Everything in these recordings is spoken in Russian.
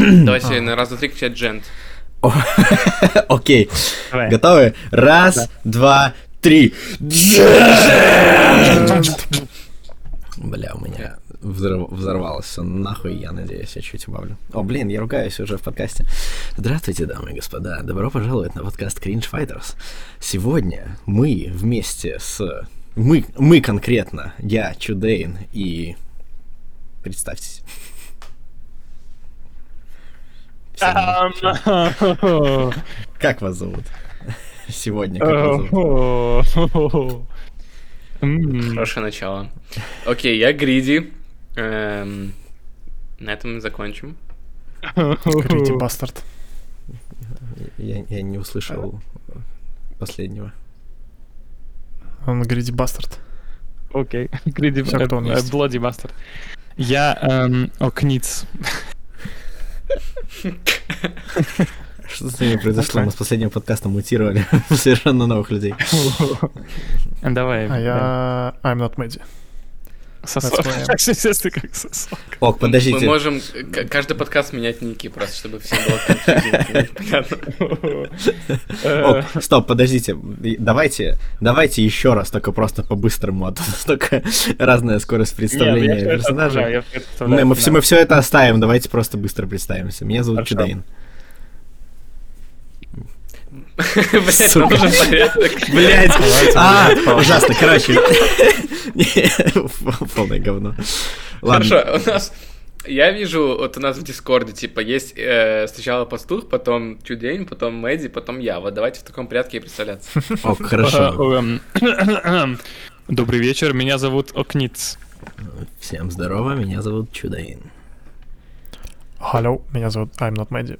Давайте на раз, два, три кричать джент. Окей. Готовы? Раз, два, три. Бля, у меня взорв- взорвалось все нахуй, я надеюсь, я чуть убавлю. О, блин, я ругаюсь уже в подкасте. Здравствуйте, дамы и господа, добро пожаловать на подкаст Cringe Fighters. Сегодня мы вместе с... Мы, мы конкретно, я, Чудейн и... Представьтесь. Ам, Как вас зовут? Сегодня как вас зовут? М, Хорошее начало. Окей, я Гриди. Эм, На этом мы закончим. Гриди Бастард. Я, я не услышал последнего. Он Гриди Бастард. Окей. Гриди есть. Bloody Bastard. Я эм, Окниц. Что с ними произошло? Мы с последнего подкаста мутировали совершенно новых людей. Давай. А я I'm not Мэдди. Сосок. Естественно, как сосок. Ок, Мы подождите. можем к- каждый подкаст менять ники просто, чтобы всем было понятно. Ок, стоп, подождите. Давайте, давайте еще раз, только просто по-быстрому, а то настолько разная скорость представления это Мы, мы, все, мы все это оставим, давайте просто быстро представимся. Меня зовут Хорошо. Блять, нужен порядок. А, ужасно, короче. Полное говно. Ладно. Хорошо, у нас... Я вижу, вот у нас в Дискорде, типа, есть э, сначала пастух, потом Чудень, потом Мэдди, потом я. Вот давайте в таком порядке и представляться. Ок, хорошо. Эм, Добрый вечер, меня зовут Окниц. Всем здорово, меня зовут Чудейн. Hello, меня зовут I'm not Мэдди.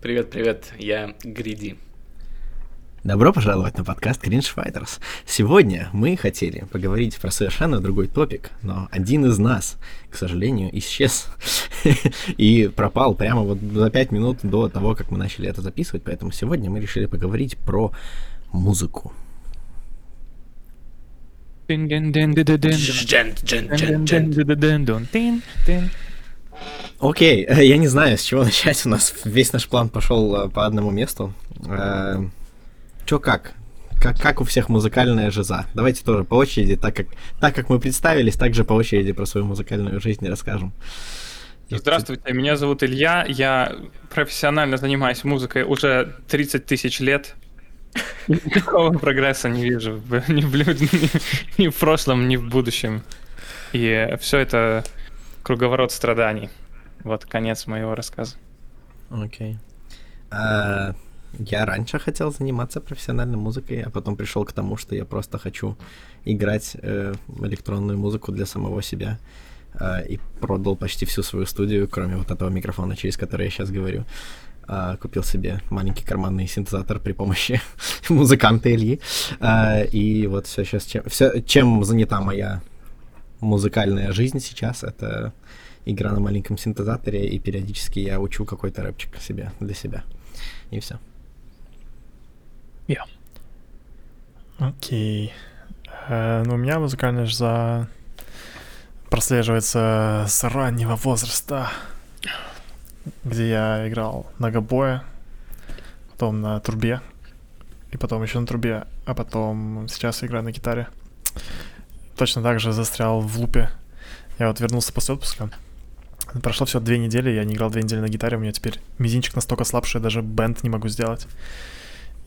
Привет-привет, я Гриди. Добро пожаловать на подкаст Cringe Fighters. Сегодня мы хотели поговорить про совершенно другой топик, но один из нас, к сожалению, исчез и пропал прямо вот за пять минут до того, как мы начали это записывать, поэтому сегодня мы решили поговорить про музыку. Окей, э, я не знаю, с чего начать. У нас весь наш план пошел э, по одному месту. Чё как? Как, как у всех музыкальная жиза. Давайте тоже по очереди, так как, так как мы представились, так же по очереди про свою музыкальную жизнь расскажем. Здравствуйте, меня зовут Илья, я профессионально занимаюсь музыкой уже 30 тысяч лет. Никакого прогресса не вижу ни в, ни- ни в прошлом, ни в будущем. И все это круговорот страданий. Вот конец моего рассказа. Окей. А, Я раньше хотел заниматься профессиональной музыкой, а потом пришел к тому, что я просто хочу играть э, электронную музыку для самого себя. А, И продал почти всю свою студию, кроме вот этого микрофона, через который я сейчас говорю. А, Купил себе маленький карманный синтезатор при помощи музыканта Ильи. А, И вот все сейчас чем, всё, чем занята моя музыкальная жизнь сейчас, это игра на маленьком синтезаторе, и периодически я учу какой-то рэпчик себе для себя. И все. Окей. Э, ну, у меня музыкальная жиза прослеживается с раннего возраста, где я играл на гобое, потом на трубе, и потом еще на трубе, а потом сейчас играю на гитаре. Точно так же застрял в лупе. Я вот вернулся после отпуска. Прошло все две недели, я не играл две недели на гитаре, у меня теперь мизинчик настолько слаб, что я даже бенд не могу сделать.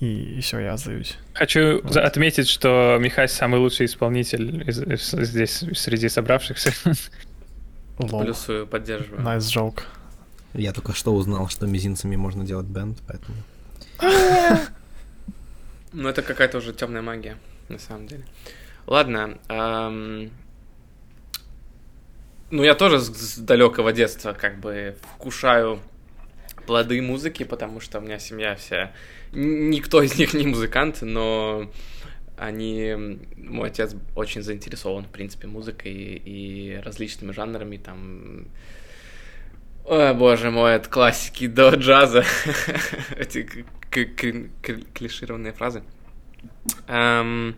И, все, я сдаюсь. Хочу за- отметить, что Михай самый лучший исполнитель из- из- здесь среди собравшихся. Лол. Плюсую, поддерживаю. Nice joke. Я только что узнал, что мизинцами можно делать бенд, поэтому... Ну, это какая-то уже темная магия, на самом деле. Ладно. Ну, я тоже с, далекого детства как бы вкушаю плоды музыки, потому что у меня семья вся... Никто из них не музыкант, но они... Мой отец очень заинтересован, в принципе, музыкой и различными жанрами, там... Ой, боже мой, от классики до джаза. Эти клишированные фразы. Я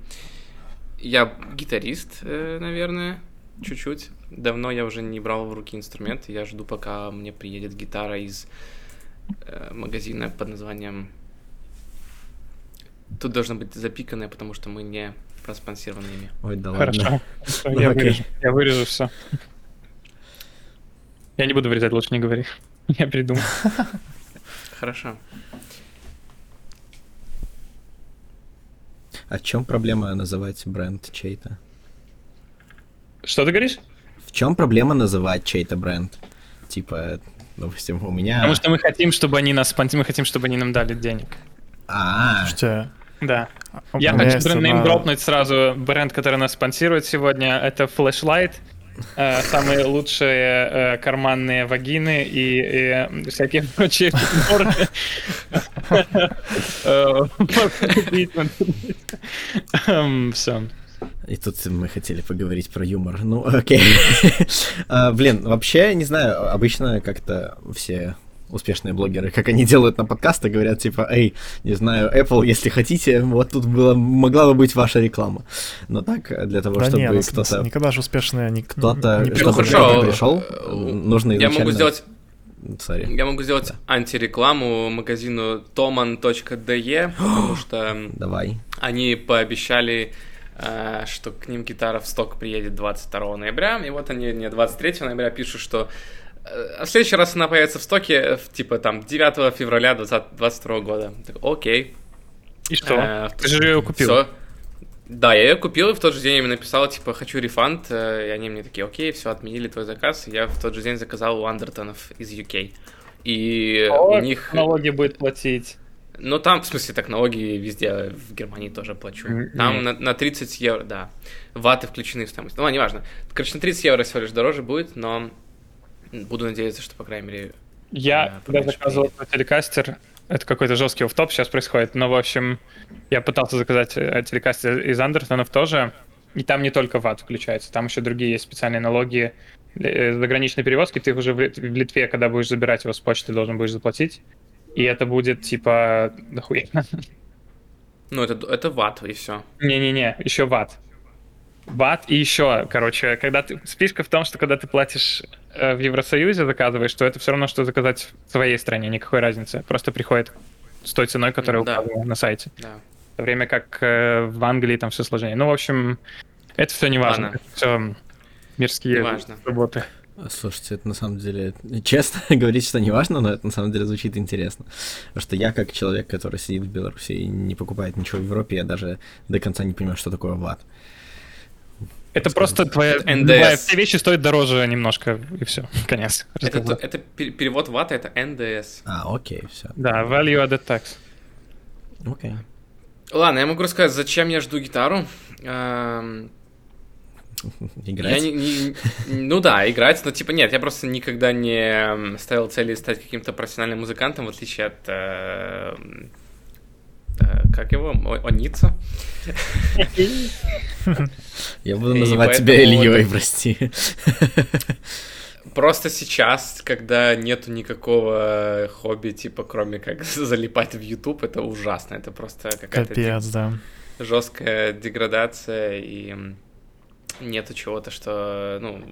гитарист, э, наверное, чуть-чуть. давно я уже не брал в руки инструменты. Я жду, пока мне приедет гитара из э, магазина под названием... Тут должно быть запиканное, потому что мы не проспонсированы ими. Ой, да Хорошо. ладно. Ну, я, вырежу, я вырежу все. Я не буду вырезать, лучше не говори. Я придумал. Хорошо. А в чем проблема называть бренд чей-то? Что ты говоришь? В чем проблема называть чей-то бренд? Типа, допустим, у меня... Потому что мы хотим, чтобы они нас спонсировали, мы хотим, чтобы они нам дали денег. А, Слушайте, Да. Я хочу есть бренд одна- дропнуть сразу бренд, который нас спонсирует сегодня. Это Flashlight. Э, Самые лучшие э, карманные вагины и, и всякие прочие приборы. Все. И тут мы хотели поговорить про юмор. Ну, окей. А, Блин, вообще, не знаю, обычно как-то все успешные блогеры, как они делают на подкастах, говорят типа, эй, не знаю, Apple, если хотите, вот тут была, могла бы быть ваша реклама. Но так, для того, Да чтобы не, нас- нас кто-то никогда же успешные не, кто-то, не чтобы приходят. хорошо. пришел, нужно Я изначально... могу сделать Sorry. Я могу сделать антирекламу магазину toman.de, потому что Давай. они пообещали, э, что к ним гитара в сток приедет 22 ноября, и вот они мне 23 ноября пишут, что а в следующий раз она появится в стоке, э, в, типа там 9 февраля 2022 года. Так, Окей. И что? Э, Ты же ее купил. Всё. Да, я ее купил, и в тот же день я им написал, типа, хочу рефанд, э, и они мне такие, окей, все, отменили твой заказ, и я в тот же день заказал у Андертонов из UK. И у них... налоги будет платить. Ну, там, в смысле, так налоги везде, в Германии тоже плачу. М, Там на, на 30 евро, да. Ваты включены в стоимость. Ну, ладно, неважно. Короче, на 30 евро всего лишь дороже будет, но буду надеяться, что, по крайней мере... Я, Да, когда заказывал приедет. телекастер, это какой-то жесткий офф-топ сейчас происходит, но, в общем, я пытался заказать э, телекастер из Андертонов тоже, и там не только ват включается, там еще другие есть специальные налоги э, заграничной перевозки, ты их уже в Лит- в Литве, когда будешь забирать его с почты, должен будешь заплатить, и это будет, типа, дохуя. Ну, это, это ват, и все. Не-не-не, еще ват. Ват и еще, короче, когда ты... Фишка в том, что когда ты платишь э, в Евросоюзе, заказываешь, то это все равно, что заказать в своей стране, никакой разницы. Просто приходит с той ценой, которая Да. указана на сайте. Да. В то время как э, в Англии там все сложнее. Ну, в общем, это все не важно. Ладно. Все мирские Неважно. работы. Слушайте, это на самом деле, честно говорить, что не важно, но это на самом деле звучит интересно. Потому что я, как человек, который сидит в Беларуси и не покупает ничего в Европе, я даже до конца не понимаю, что такое ват. Это просто твоя... НДС. Все вещи стоят дороже немножко, и все. Конец. Это, это пер- перевод вата, это НДС. А, окей, все. Да, value added tax. Окей. Ладно, я могу рассказать, зачем я жду гитару. Эм, Играть. Я не, не- ну да, играть, но типа нет, я просто никогда не м, ставил цели стать каким-то профессиональным музыкантом, в отличие от э, м, э, как его, О- Оница. Я буду называть тебя Ильей, прости. Просто сейчас, когда нету никакого хобби, типа кроме как залипать в YouTube, это ужасно, это просто какая-то Капец, да. жесткая деградация и нету чего-то, что, ну,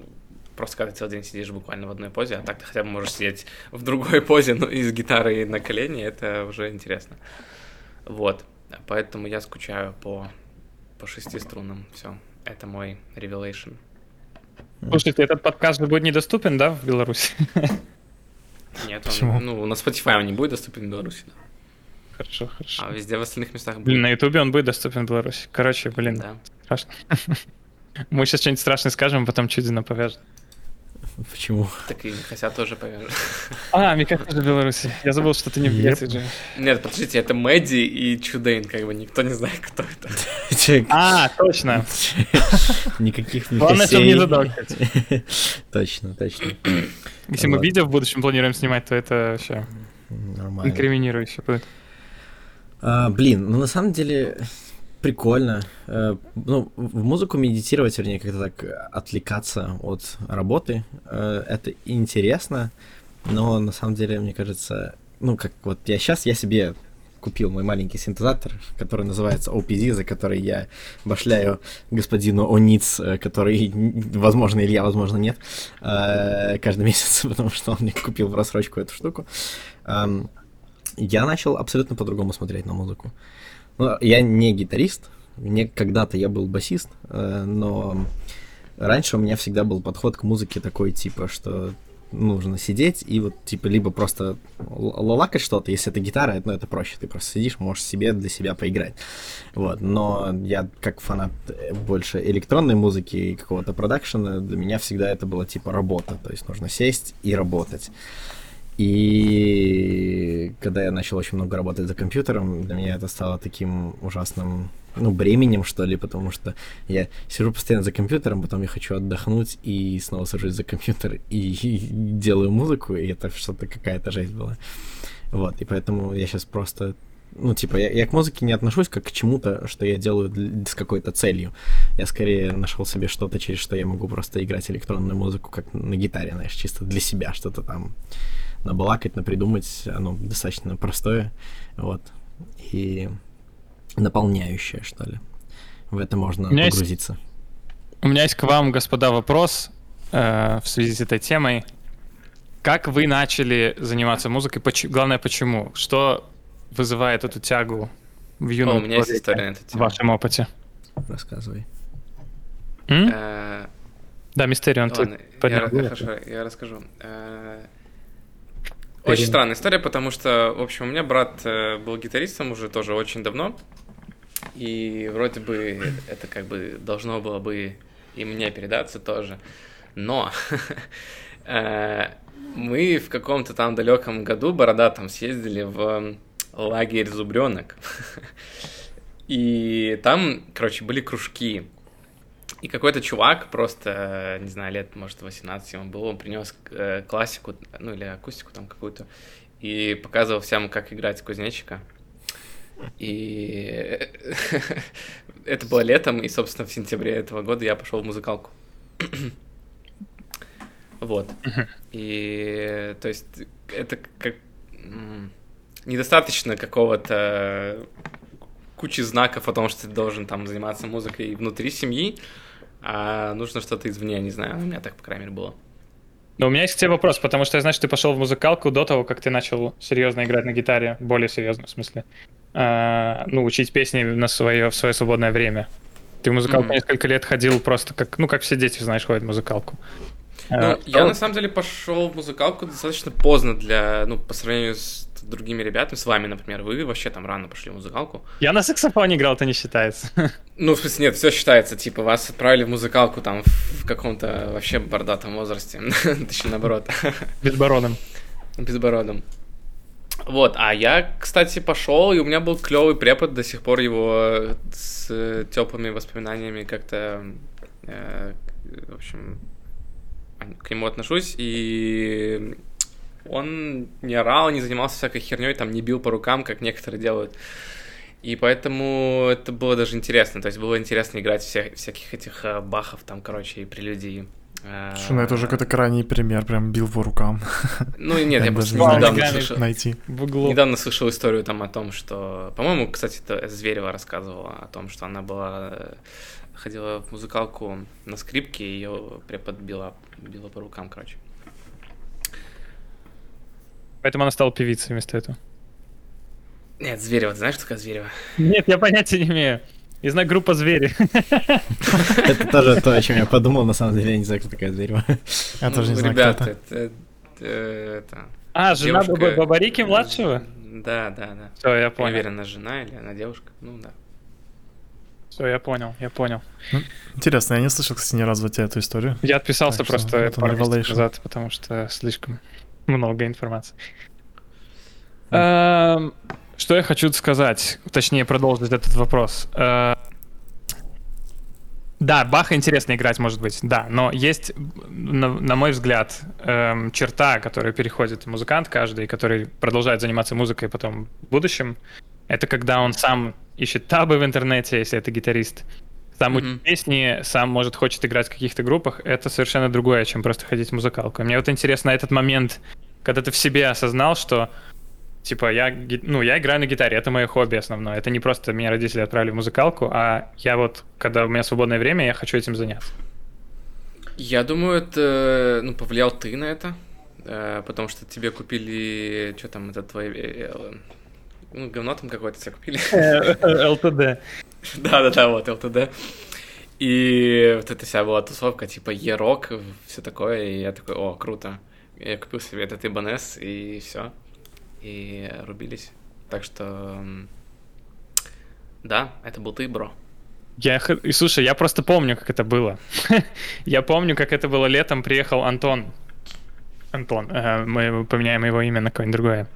просто когда ты целый день сидишь буквально в одной позе, а так ты хотя бы можешь сидеть в другой позе, ну, и с гитарой на колене, это уже интересно. Вот, поэтому я скучаю по, по шести струнам, все, это мой revelation. Слушайте, этот подкаст же будет недоступен, да, в Беларуси? Нет, Почему? он, ну, на Spotify он не будет доступен в Беларуси, да. Хорошо, хорошо. а везде в остальных местах будет. Блин, на Ютубе он будет доступен в Беларуси. Короче, блин, Да. страшно. Мы сейчас что-нибудь страшное скажем, а потом Чудина повяжет. Почему? Так и Хася тоже повяжет. А, Мика тоже в Беларуси. Я забыл, что ты не в. Греции же. Нет, подождите, это Мэдди и Чудейн, как бы никто не знает, кто это. А, точно. Никаких Главное, чтобы не задохнуть. Точно, точно. Если мы видео в будущем планируем снимать, то это вообще Нормально. инкриминирующе будет. А, блин, ну на самом деле прикольно. Э, ну, в музыку медитировать, вернее, как-то так э, отвлекаться от работы, э, это интересно, но на самом деле, мне кажется, ну, как вот я сейчас, я себе купил мой маленький синтезатор, который называется OPZ, за который я башляю господину Ониц, который, возможно, Илья, возможно, нет, каждый месяц, потому что он мне купил в рассрочку эту штуку. Я начал абсолютно по-другому смотреть на музыку. Ну, я не гитарист, мне когда-то я был басист, э, но раньше у меня всегда был подход к музыке такой, типа, что нужно сидеть и вот, типа, либо просто лалакать что-то, если это гитара, ну, это проще, ты просто сидишь, можешь себе для себя поиграть, вот, но я как фанат больше электронной музыки и какого-то продакшена, для меня всегда это было, типа, работа, то есть нужно сесть и работать, и когда я начал очень много работать за компьютером, для меня это стало таким ужасным, ну, бременем, что ли, потому что я сижу постоянно за компьютером, потом я хочу отдохнуть и снова сажусь за компьютер и, и делаю музыку, и это что-то какая-то жесть была. Вот, и поэтому я сейчас просто ну, типа, я, я к музыке не отношусь как к чему-то, что я делаю для, с какой-то целью. Я скорее нашел себе что-то, через что я могу просто играть электронную музыку, как на гитаре, знаешь, чисто для себя, что-то там набалакать, напридумать, оно достаточно простое, вот, и наполняющее, что ли. В это можно у погрузиться. Есть, у меня есть к вам, господа, вопрос э, в связи с этой темой. Как вы начали заниматься музыкой? Поч- главное, почему? Что вызывает эту тягу в юном О, у меня есть история на эту тему. В вашем опыте? Рассказывай. Э, да, Мистерион, ты я, хорошо, я расскажу. Э, очень странная история, потому что, в общем, у меня брат э, был гитаристом уже тоже очень давно, и вроде бы это как бы должно было бы и мне передаться тоже. Но мы в каком-то там далеком году бородатом съездили в лагерь зубренок. И там, короче, были кружки. И какой-то чувак, просто, не знаю, лет, может, 18 ему было, он принес э, классику, ну или акустику там какую-то, и показывал всем, как играть кузнечика. И это было летом, и, собственно, в сентябре этого года я пошел в музыкалку. вот. И, то есть, это как недостаточно какого-то кучи знаков о том, что ты должен там заниматься музыкой внутри семьи, а нужно что-то извне, не знаю, у меня так, по крайней мере, было. Но у меня есть к тебе вопрос, потому что я знаю, что ты пошел в музыкалку до того, как ты начал серьезно играть на гитаре, более серьезно, в смысле. А, ну, учить песни на свое, в свое свободное время. Ты в музыкалку mm-hmm. несколько лет ходил просто как, ну, как все дети, знаешь, ходят в музыкалку. Ну, а, я на самом деле пошел в музыкалку достаточно поздно для, ну, по сравнению с другими ребятами, с вами, например, вы вообще там рано пошли в музыкалку. Я на саксофоне играл, это не считается. Ну, в смысле, нет, все считается, типа, вас отправили в музыкалку там в каком-то вообще бордатом возрасте, точнее, наоборот. Безбородом. Безбородом. Вот, а я, кстати, пошел, и у меня был клевый препод, до сих пор его с теплыми воспоминаниями как-то, э, в общем, к нему отношусь, и он не орал, не занимался всякой херней, там не бил по рукам, как некоторые делают. И поэтому это было даже интересно. То есть было интересно играть вся, всяких этих э, бахов, там, короче, и прелюдий. Э, Слушай, ну это уже какой-то крайний пример, прям бил по рукам. Ну нет, я просто недавно слышал, найти. недавно слышал историю там о том, что, по-моему, кстати, это Зверева рассказывала о том, что она была э, ходила в музыкалку на скрипке, и ее препод била, била по рукам, короче. Поэтому она стала певицей вместо этого. Нет, Зверева, ты знаешь, что такое Зверева? Нет, я понятия не имею. Я знаю группа Звери. Это тоже то, о чем я подумал, на самом деле, я не знаю, кто такая Зверева. Я тоже не знаю, Ребята, это... А, жена Бабарики младшего? Да, да, да. Все, я понял. Уверен, она жена или она девушка. Ну да. Все, я понял, я понял. Ну, интересно, я не слышал, кстати, ни разу от тебя эту историю. Я отписался просто пару назад, потому что слишком много информации. Mm. Что я хочу сказать, точнее продолжить этот вопрос. Э, да, Баха интересно играть, может быть, да, но есть, на, на мой взгляд, эм, черта, которая переходит музыкант каждый, который продолжает заниматься музыкой потом в будущем, это когда он сам ищет табы в интернете, если это гитарист, сам mm-hmm. песни, сам, может, хочет играть в каких-то группах, это совершенно другое, чем просто ходить в музыкалку. Мне вот интересно этот момент, когда ты в себе осознал, что Типа, я, ну, я играю на гитаре, это мое хобби основное. Это не просто меня родители отправили в музыкалку, а я вот, когда у меня свободное время, я хочу этим заняться. Я думаю, это, ну, повлиял ты на это, э, потому что тебе купили, что там, это твои, э, э, ну, говно там какое-то тебе купили. ЛТД. Да-да-да, вот, ЛТД. И вот эта вся была тусовка, типа, Е-рок, все такое, и я такой, о, круто. Я купил себе этот Ибанес, и все. И рубились. Так что, да, это был ты, бро. Я, и слушай, я просто помню, как это было. я помню, как это было летом, приехал Антон. Антон, э, мы поменяем его имя на какое-нибудь другое.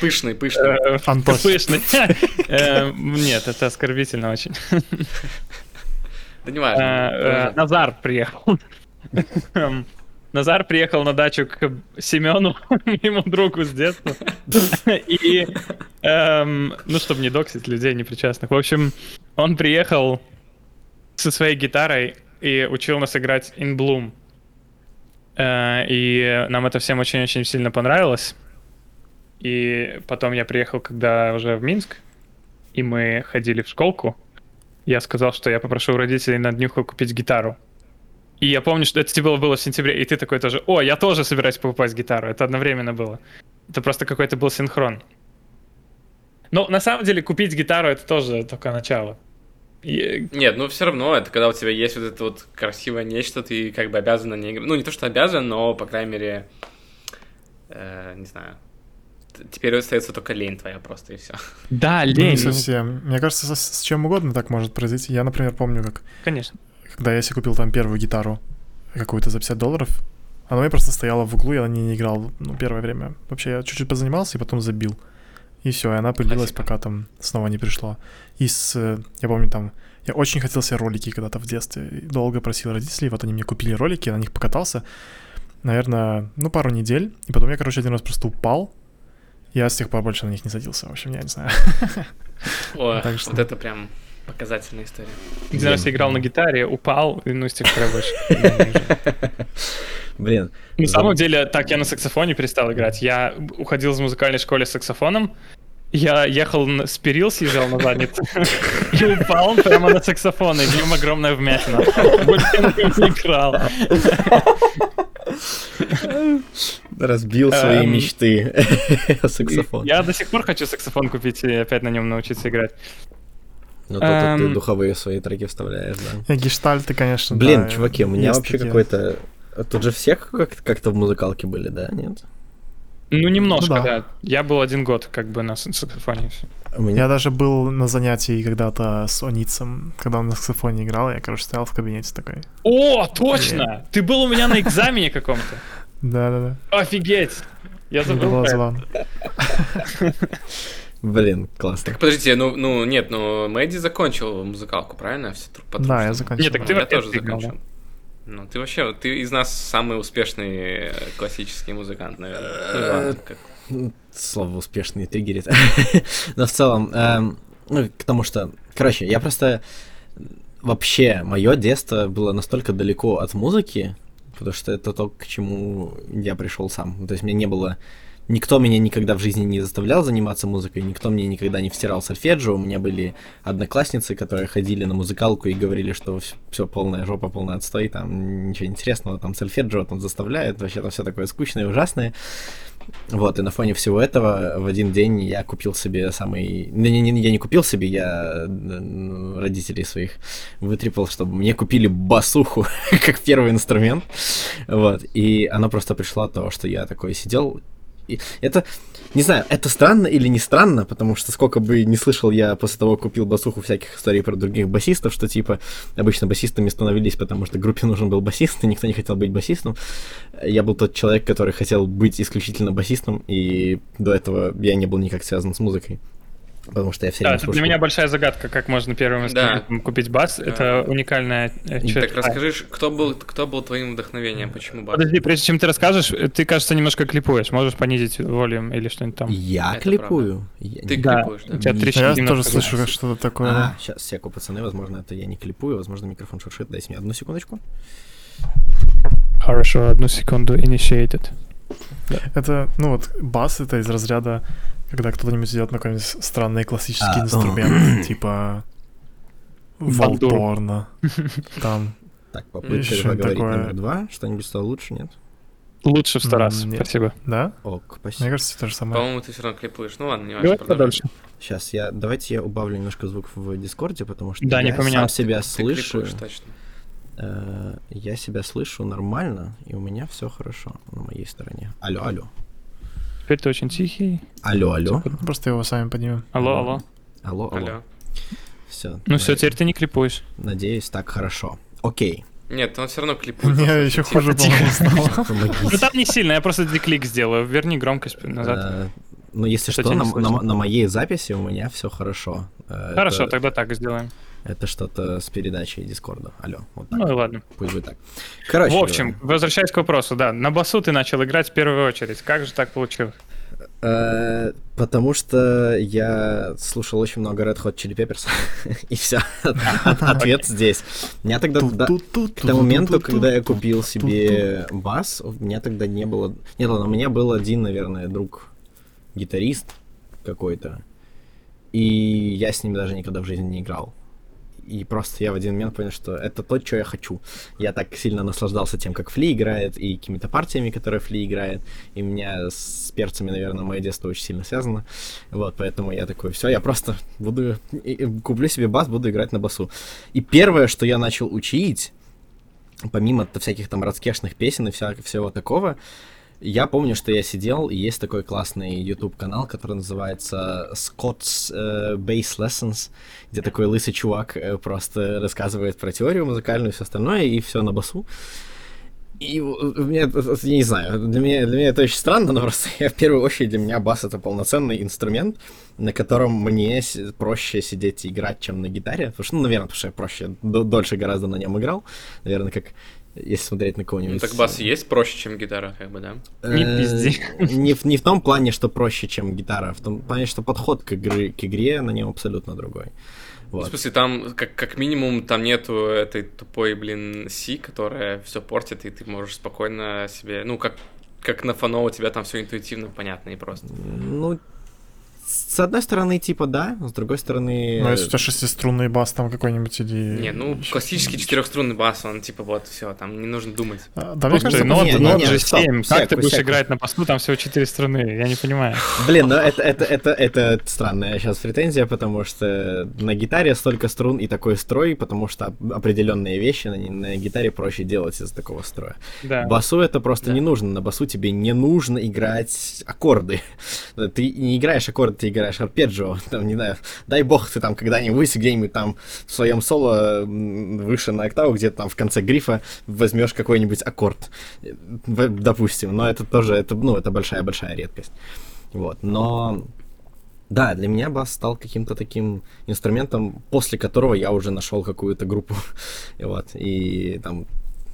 Пышный, пышный. э, Антос. Пышный. Э, Нет, это оскорбительно очень. Да не важно. Назар приехал. Эм, Назар приехал на дачу к Семену, моему другу с детства. И, эм, ну, чтобы не доксить людей непричастных. В общем, он приехал со своей гитарой и учил нас играть In Bloom. Э, И нам это всем очень-очень сильно понравилось. И потом я приехал, когда уже в Минск, и мы ходили в школку. Я сказал, что я попрошу у родителей на днюху купить гитару. И я помню, что это типа было в сентябре, и ты такой тоже, о, я тоже собираюсь покупать гитару. Это одновременно было. Это просто какой-то был синхрон. Но на самом деле купить гитару это тоже только начало. И- Нет, ну все равно, это когда у тебя есть вот это вот красивое нечто, ты как бы обязан на ней играть. Ну, не то, что обязан, но, по крайней мере, э, не знаю. Теперь остается только лень твоя просто, и все. Да, Ну, лень. не совсем. Мне кажется, со- с чем угодно так может произойти. Я, например, помню, как конечно. когда я себе купил там первую гитару какую-то за 50 долларов, она у меня просто стояла в углу, я на ней не играл, ну, первое время. Вообще, я чуть-чуть позанимался и потом забил. И все, и она пылилась, Классика. пока там снова не пришло. И с, я помню там, я очень хотел себе ролики когда-то в детстве. Долго просил родителей, вот они мне купили ролики, я на них покатался, наверное, ну, пару недель. И потом я, короче, один раз просто упал. Я с тех пор больше на них не садился. В общем, я не знаю. О, Так что- вот это прям показательная история. Один раз я играл на гитаре, упал, и ну, с тех пор больше. Блин, На самом деле, так я на саксофоне перестал играть. Я уходил из музыкальной школы с саксофоном. Я ехал с перил, съезжал на задницу и упал прямо на саксофон, и в нем огромная вмятина. Играл. разбил свои Эм, мечты. Саксофон. Я до сих пор хочу саксофон купить и опять на нем научиться играть. Ну, то ты эм, духовые свои треки вставляешь, да. И гештальты, конечно, Блин, да, чуваки, у меня вообще какой-то... Тут же все как- как-то в музыкалке были, да, нет? Ну, немножко, Ну да. да. Я был один год как бы на саксофоне. меня... Я даже был на занятии когда-то с Оницем, когда он на саксофоне играл, я, короче, стоял в кабинете такой. О, точно! Ты был у меня на экзамене каком-то. Да-да-да. Офигеть! Я забыл. Блин, классно. Так подождите, ну, ну нет, ну Мэдди закончил музыкалку, правильно? Все Да, я закончил. Нет, так ты я тоже закончил. Ну, ты вообще, ты из нас самый успешный э, классический музыкант, наверное. Слово успешный триггерит. Но в целом, эм, ну, что... Короче, я просто... Вообще, мое детство было настолько далеко от музыки, потому что это то, к чему я пришел сам. То есть мне не было... Никто меня никогда в жизни не заставлял заниматься музыкой, никто мне никогда не втирал сольфеджио. У меня были одноклассницы, которые ходили на музыкалку и говорили, что все полная жопа, полный отстой, там ничего интересного, там сольфеджио там заставляют, вообще там все такое скучное и ужасное. Вот, и на фоне всего этого в один день я купил себе самый... Не, не, не, я не купил себе, я родителей своих вытрепал, чтобы мне купили басуху как первый инструмент. Вот, и она просто пришла того, что я такой сидел это, не знаю, это странно или не странно, потому что сколько бы не слышал я после того, как купил басуху всяких историй про других басистов, что типа обычно басистами становились, потому что группе нужен был басист, и никто не хотел быть басистом. Я был тот человек, который хотел быть исключительно басистом, и до этого я не был никак связан с музыкой. Потому что я все Да, время это для меня большая загадка, как можно первым инструментом купить бас. Это уникальная э, И черта. Так расскажи, кто был, кто был твоим вдохновением, почему бас? Подожди, прежде чем ты расскажешь, э, ты, кажется, немножко клипуешь. Можешь понизить волюм или что-нибудь там. Я Это клипую. Я Ты Да, клипуешь, да? у тебя Я трещит Я немножко тоже слышу что-то такое. А, да. сейчас, секу, пацаны, возможно, это я не клипую, возможно, микрофон шуршит. Дайте мне одну секундочку. Хорошо, одну секунду, initiated. Это, ну вот, бас это из разряда, когда кто-нибудь идет на какой-нибудь странный классический А, инструмент, типа. Волторна, там. Так, попытка поговорить такое. номер два. Что-нибудь стало лучше, нет? Лучше в сто раз. нет. Спасибо. Да? Ок, Мне спасибо. кажется, то же самое. По-моему, ты все равно клипуешь. Ну ладно, не важно. Давай подальше. Сейчас я, давайте я убавлю немножко звук в Дискорде, потому что Да, не я сам себя Ты слышу. клипуешь точно. Э, Я себя слышу нормально, и у меня все хорошо на моей стороне. Алло, алло. Теперь ты очень тихий. Алло, алло. Просто его сами поднимем. Алло, алло. Алло, алло. Алло. Все. Ну все, теперь ты не клипуешь. Надеюсь, так хорошо. Окей. Нет, он все равно клипует. Просто еще хуже, по-моему. Ну там не сильно, я просто деклик сделаю. Верни громкость назад. Э, Ну, если Что на, слышно? на- на моей записи у меня все хорошо. Э, Хорошо, это- тогда так сделаем. Это что-то с передачей Дискорда. Алло, вот так. Ну и ладно. Пусть будет так. Короче, В общем, возвращаясь к вопросу, да, на басу ты начал играть в первую очередь. Как же так получилось? Э, Потому что я слушал очень много Red Hot Chili Peppers, и все. Ответ здесь. Меня тогда, да, к тому моменту, когда я купил себе бас, у меня тогда не было... Нет, ладно, у меня был один, наверное, друг гитарист какой-то, и я с ним даже никогда в жизни не играл. И просто я в один момент понял, что это то, что я хочу. Я так сильно наслаждался тем, как Фли играет, и какими-то партиями, которые Фли играет. И у меня с перцами, наверное, мое детство очень сильно связано. Вот, поэтому я такой, все, я просто буду... Куплю себе бас, буду играть на басу. И первое, что я начал учить, помимо всяких там раскешных песен и вся, всего такого, я помню, что я сидел, и есть такой классный YouTube-канал, который называется Scott's э, Bass Lessons, где такой лысый чувак э, просто рассказывает про теорию музыкальную и все остальное, и все на басу. И это- я не знаю, для меня, для меня это очень странно, но просто я, в первую очередь для меня бас это полноценный инструмент, на котором мне проще сидеть и играть, чем на гитаре. Потому что, ну, наверное, потому что я проще, дольше гораздо на нем играл. Наверное, как если смотреть на Ну кого-нибудь. так бас есть проще, чем гитара, как бы, да? Не Э, пизди. Не в, не в том плане, что проще, чем гитара, в том плане, что подход к, игры, к игре на нем абсолютно другой. Ну, В Вот. смысле, там, как, как минимум, там нету этой тупой, блин, си, которая все портит, и ты можешь спокойно себе, ну, как, как на фано у тебя там все интуитивно, понятно и просто. Ну, с одной стороны, типа, да, с другой стороны... Ну, если у тебя шестиструнный бас там какой-нибудь или... Не, ну, классический четырехструнный бас, он типа вот, все, там не нужно думать. А, Да, мне кажется, ну не, нот не, же стоп, 7. всяко, Как ты будешь играть на басу, там всего 4 струны? Я не понимаю. Блин, ну это, это, это, это странная сейчас претензия, потому что на гитаре столько струн и такой строй, потому что определенные вещи на, на гитаре проще делать из такого строя. Да. Басу это просто Да. не нужно. На басу тебе не нужно играть аккорды. Ты не играешь аккорды, ты играешь арпеджио. Там, не знаю, дай бог, ты там когда-нибудь где-нибудь там в своем соло выше на октаву, где-то там в конце грифа возьмешь какой-нибудь аккорд. Э, Допустим. Но это тоже, это, ну, это большая-большая редкость. Вот. Но да, для меня бас стал каким-то таким инструментом, после которого я уже нашел какую-то группу. И вот. И там,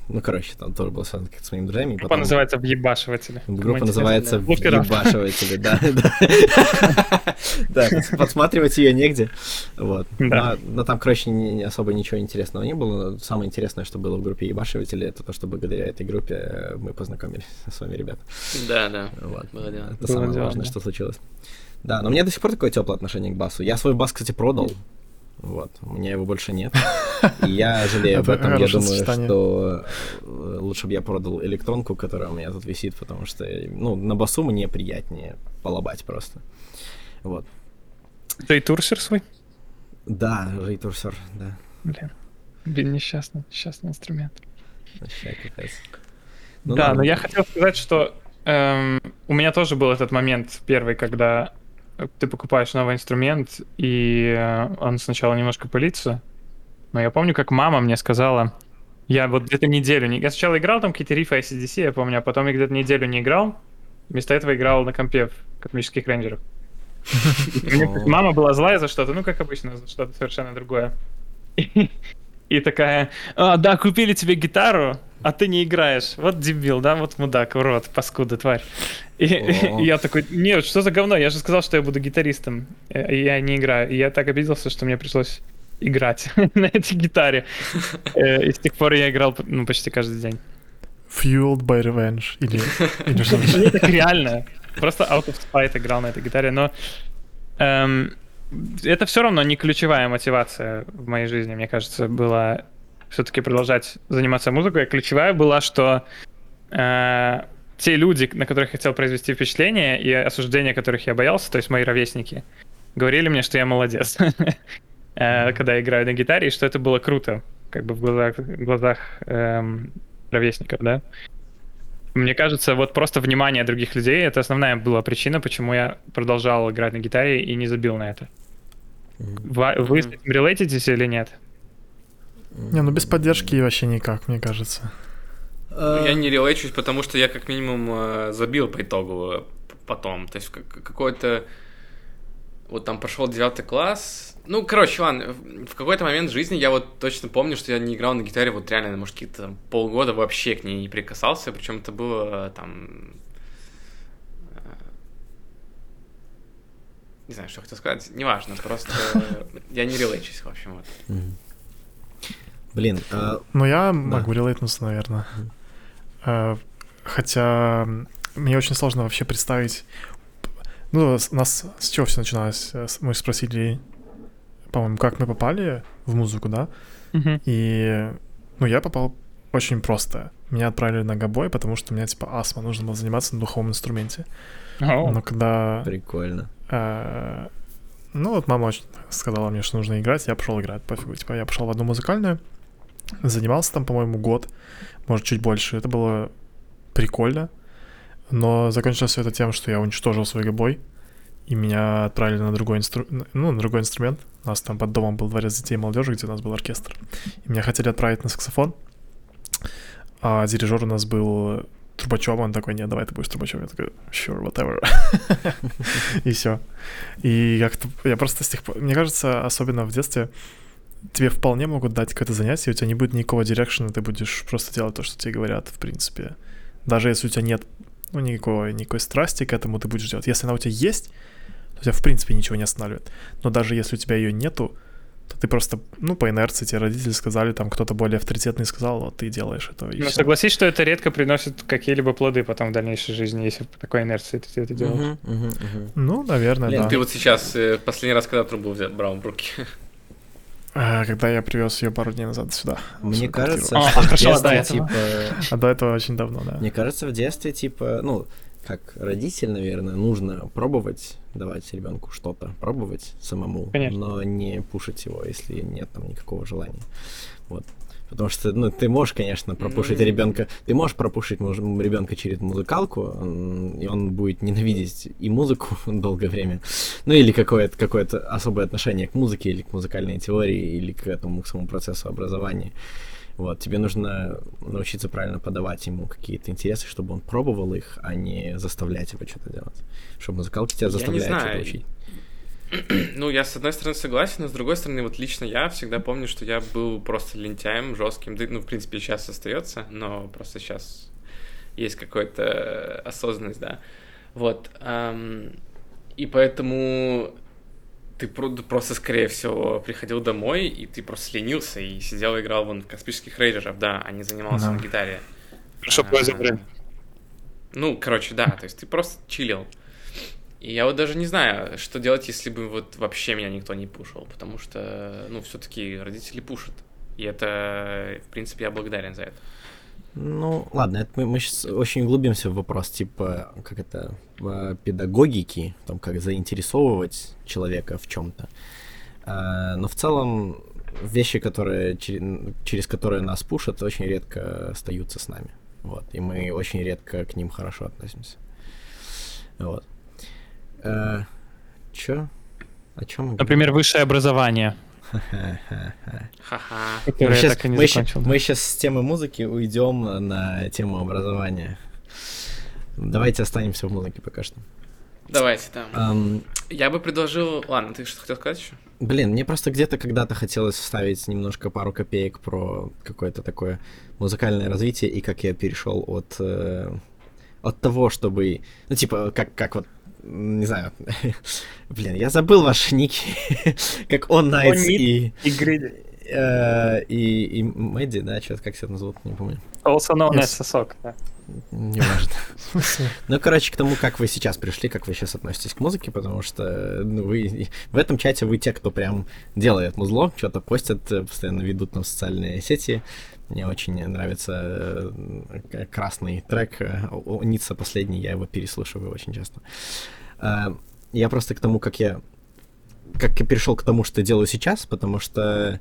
ну, короче, там тоже был связан с моими друзьями. Группа потом- называется «Въебашиватели». Группа называется. «Въебашиватели», да, да. Подсматривать ее негде. Вот. Но там, короче, особо ничего интересного не было. Самое интересное, что было в группе «Ебашиватели», это то, что благодаря этой группе э, мы познакомились с вами, ребята. Да, да. Вот. Это самое важное, что случилось. Да, но у меня до сих пор такое теплое отношение к басу. Я свой бас, кстати, продал. Вот, у меня его больше нет. И я жалею об Это этом. Я думаю, сочетание. что э, лучше бы я продал электронку, которая у меня тут висит, потому что, ну, на басу мне приятнее полобать просто. Вот. Ты и турсер свой? Да, рейтурсер, да. Блин. Блин, несчастный, несчастный инструмент. Вообще. Ну да, ладно. но я хотел сказать, что эм, у меня тоже был этот момент первый, когда ты покупаешь новый инструмент, и э, он сначала немножко пылится. Но я помню, как мама мне сказала, я вот где-то неделю не... Я сначала играл там какие-то рифы ACDC, я помню, а потом я где-то неделю не играл. Вместо этого играл на компе в космических рейнджеров. Мама была злая за что-то, ну, как обычно, за что-то совершенно другое. И, и такая, а, да, купили тебе гитару, а ты не играешь. Вот дебил, да, вот мудак, урод, паскуда, тварь. И, и я такой, нет, что за говно? Я же сказал, что я буду гитаристом, э, и я не играю. И я так обиделся, что мне пришлось играть на этой гитаре. Э, И с тех пор я играл ну, почти каждый день. Fueled by Revenge или, или что-то. Так реально. Просто out of spite играл на этой гитаре, но эм, это все равно не ключевая мотивация в моей жизни, мне кажется, была все-таки продолжать заниматься музыкой. Ключевая была, что э, те люди, на которых я хотел произвести впечатление, и осуждение которых я боялся, то есть мои ровесники, говорили мне, что я молодец, э, когда я играю на гитаре, и что это было круто, как бы в глазах, глазах эм, ровесников, да. Мне кажется, вот просто внимание других людей — это основная была причина, почему я продолжал играть на гитаре и не забил на это. Вы с этим релейтитесь или нет? Не, ну без поддержки вообще никак, мне кажется. Ну, Я не релейчусь, потому что я как минимум э, забил по итогу э, потом. То есть как- какой-то... Вот там прошел девятый класс. Ну, короче, ладно, в какой-то момент в жизни я вот точно помню, что я не играл на гитаре вот реально, может, какие-то там полгода вообще к ней не прикасался, причем это было э, там... э, Не знаю, что хотел сказать, неважно, просто э, я не релейчусь, в общем, вот. Блин, а, Но я могу релейтнуться, наверное. Э, Хотя мне очень сложно вообще представить... Ну, нас с чего все начиналось? Э, Мы спросили, по-моему, как мы попали в музыку, да? И, ну, я попал очень просто. Меня отправили на гобой, потому что у меня, типа, астма, нужно было заниматься на духовом инструменте. О, Но когда... прикольно. э, ну, вот мама очень сказала мне, что нужно играть, я пошел играть, пофигу. Типа, я пошел в одну музыкальную, занимался там, по-моему, год, может, чуть больше. Это было прикольно, но закончилось все это тем, что я уничтожил свой гобой, и меня отправили на другой, инстру... ну, на другой инструмент. У нас там под домом был дворец детей и молодежи, где у нас был оркестр. И меня хотели отправить на саксофон, а дирижер у нас был Трубачев, он такой, нет, давай ты будешь Трубачев. Я такой, sure, whatever. И все. И как-то я просто с тех пор... Мне кажется, особенно в детстве, тебе вполне могут дать какое-то занятие, у тебя не будет никакого дирекшена, ты будешь просто делать то, что тебе говорят, в принципе. Даже если у тебя нет ну, никакой, никакой страсти к этому, ты будешь делать. Если она у тебя есть, то тебя, в принципе, ничего не останавливает. Но даже если у тебя ее нету, то ты просто, ну, по инерции тебе родители сказали, там кто-то более авторитетный сказал, вот ты делаешь это. Ну, согласись, что это редко приносит какие-либо плоды потом в дальнейшей жизни, если по такой инерции ты это делаешь. Мгм, мгм, мгм. Ну, наверное, Блин, да. Ты вот сейчас, э, последний раз, когда трубу взял, брал в руки? А, когда я привез ее пару дней назад сюда. Мне кажется. А, что хорошо, а до детстве, этого? типа, А до этого очень давно, да. Мне кажется, в детстве, типа, ну, как родитель, наверное, нужно пробовать давать ребенку что-то, пробовать самому, Конечно. но не пушить его, если нет там никакого желания. Вот. Потому что, ну, ты можешь, конечно, пропушить Ну, ребенка, ты можешь пропушить ребенка через музыкалку, и он будет ненавидеть и музыку долгое время, ну или какое-то какое особое отношение к музыке, или к музыкальной теории, или к этому к самому процессу образования. Вот, тебе нужно научиться правильно подавать ему какие-то интересы, чтобы он пробовал их, а не заставлять его что-то делать. Чтобы музыкалки тебя заставляют что-то учить. Ну, я с одной стороны согласен, но с другой стороны, вот лично я всегда помню, что я был просто лентяем, жестким. Ну, в принципе, сейчас остается, но просто сейчас есть какая-то осознанность, да. Вот. и поэтому ты про- просто, скорее всего, приходил домой, и ты просто ленился и сидел и играл вон в космических рейнджеров, да, а не занимался Да. на гитаре. Хорошо А, проводил время. Ну, короче, да, то есть ты просто чилил. И я вот даже не знаю, что делать, если бы вот вообще меня никто не пушил, потому что, ну, все-таки родители пушат. И это, в принципе, я благодарен за это. Ну, ладно, это мы, сейчас очень углубимся в вопрос, типа, как это, э, педагогики, там, как заинтересовывать человека в чем-то. но в целом вещи, которые, чер- через которые нас пушат, очень редко остаются с нами. Вот, и мы очень редко к ним хорошо относимся. Вот. Э, чё? О чем мы Например, высшее образование, Мы сейчас, мы, да. щас с темы музыки уйдем на тему образования. Давайте останемся в музыке пока что. Давайте там. Ам, Я бы предложил... Ладно, ты что хотел сказать еще? блин, мне просто где-то когда-то хотелось вставить немножко пару копеек про какое-то такое музыкальное развитие и как я перешел от, э, от того, чтобы... Ну, типа, как, как вот не знаю, блин, я забыл ваши ники, как он Найтс и... Игры Э, И, и Мэдди, да, что-то как себя назовут, не помню. Also known as сосок, да. Не важно. Ну, короче, к тому, как вы сейчас пришли, как вы сейчас относитесь к музыке, потому что ну, вы в этом чате вы те, кто прям делает музло, что-то постят, э, постоянно ведут там социальные сети. Мне очень нравится э, красный трек э, Ницца последний, я его переслушиваю очень часто. Э, Я просто к тому, как я как я перешел к тому, что делаю сейчас, потому что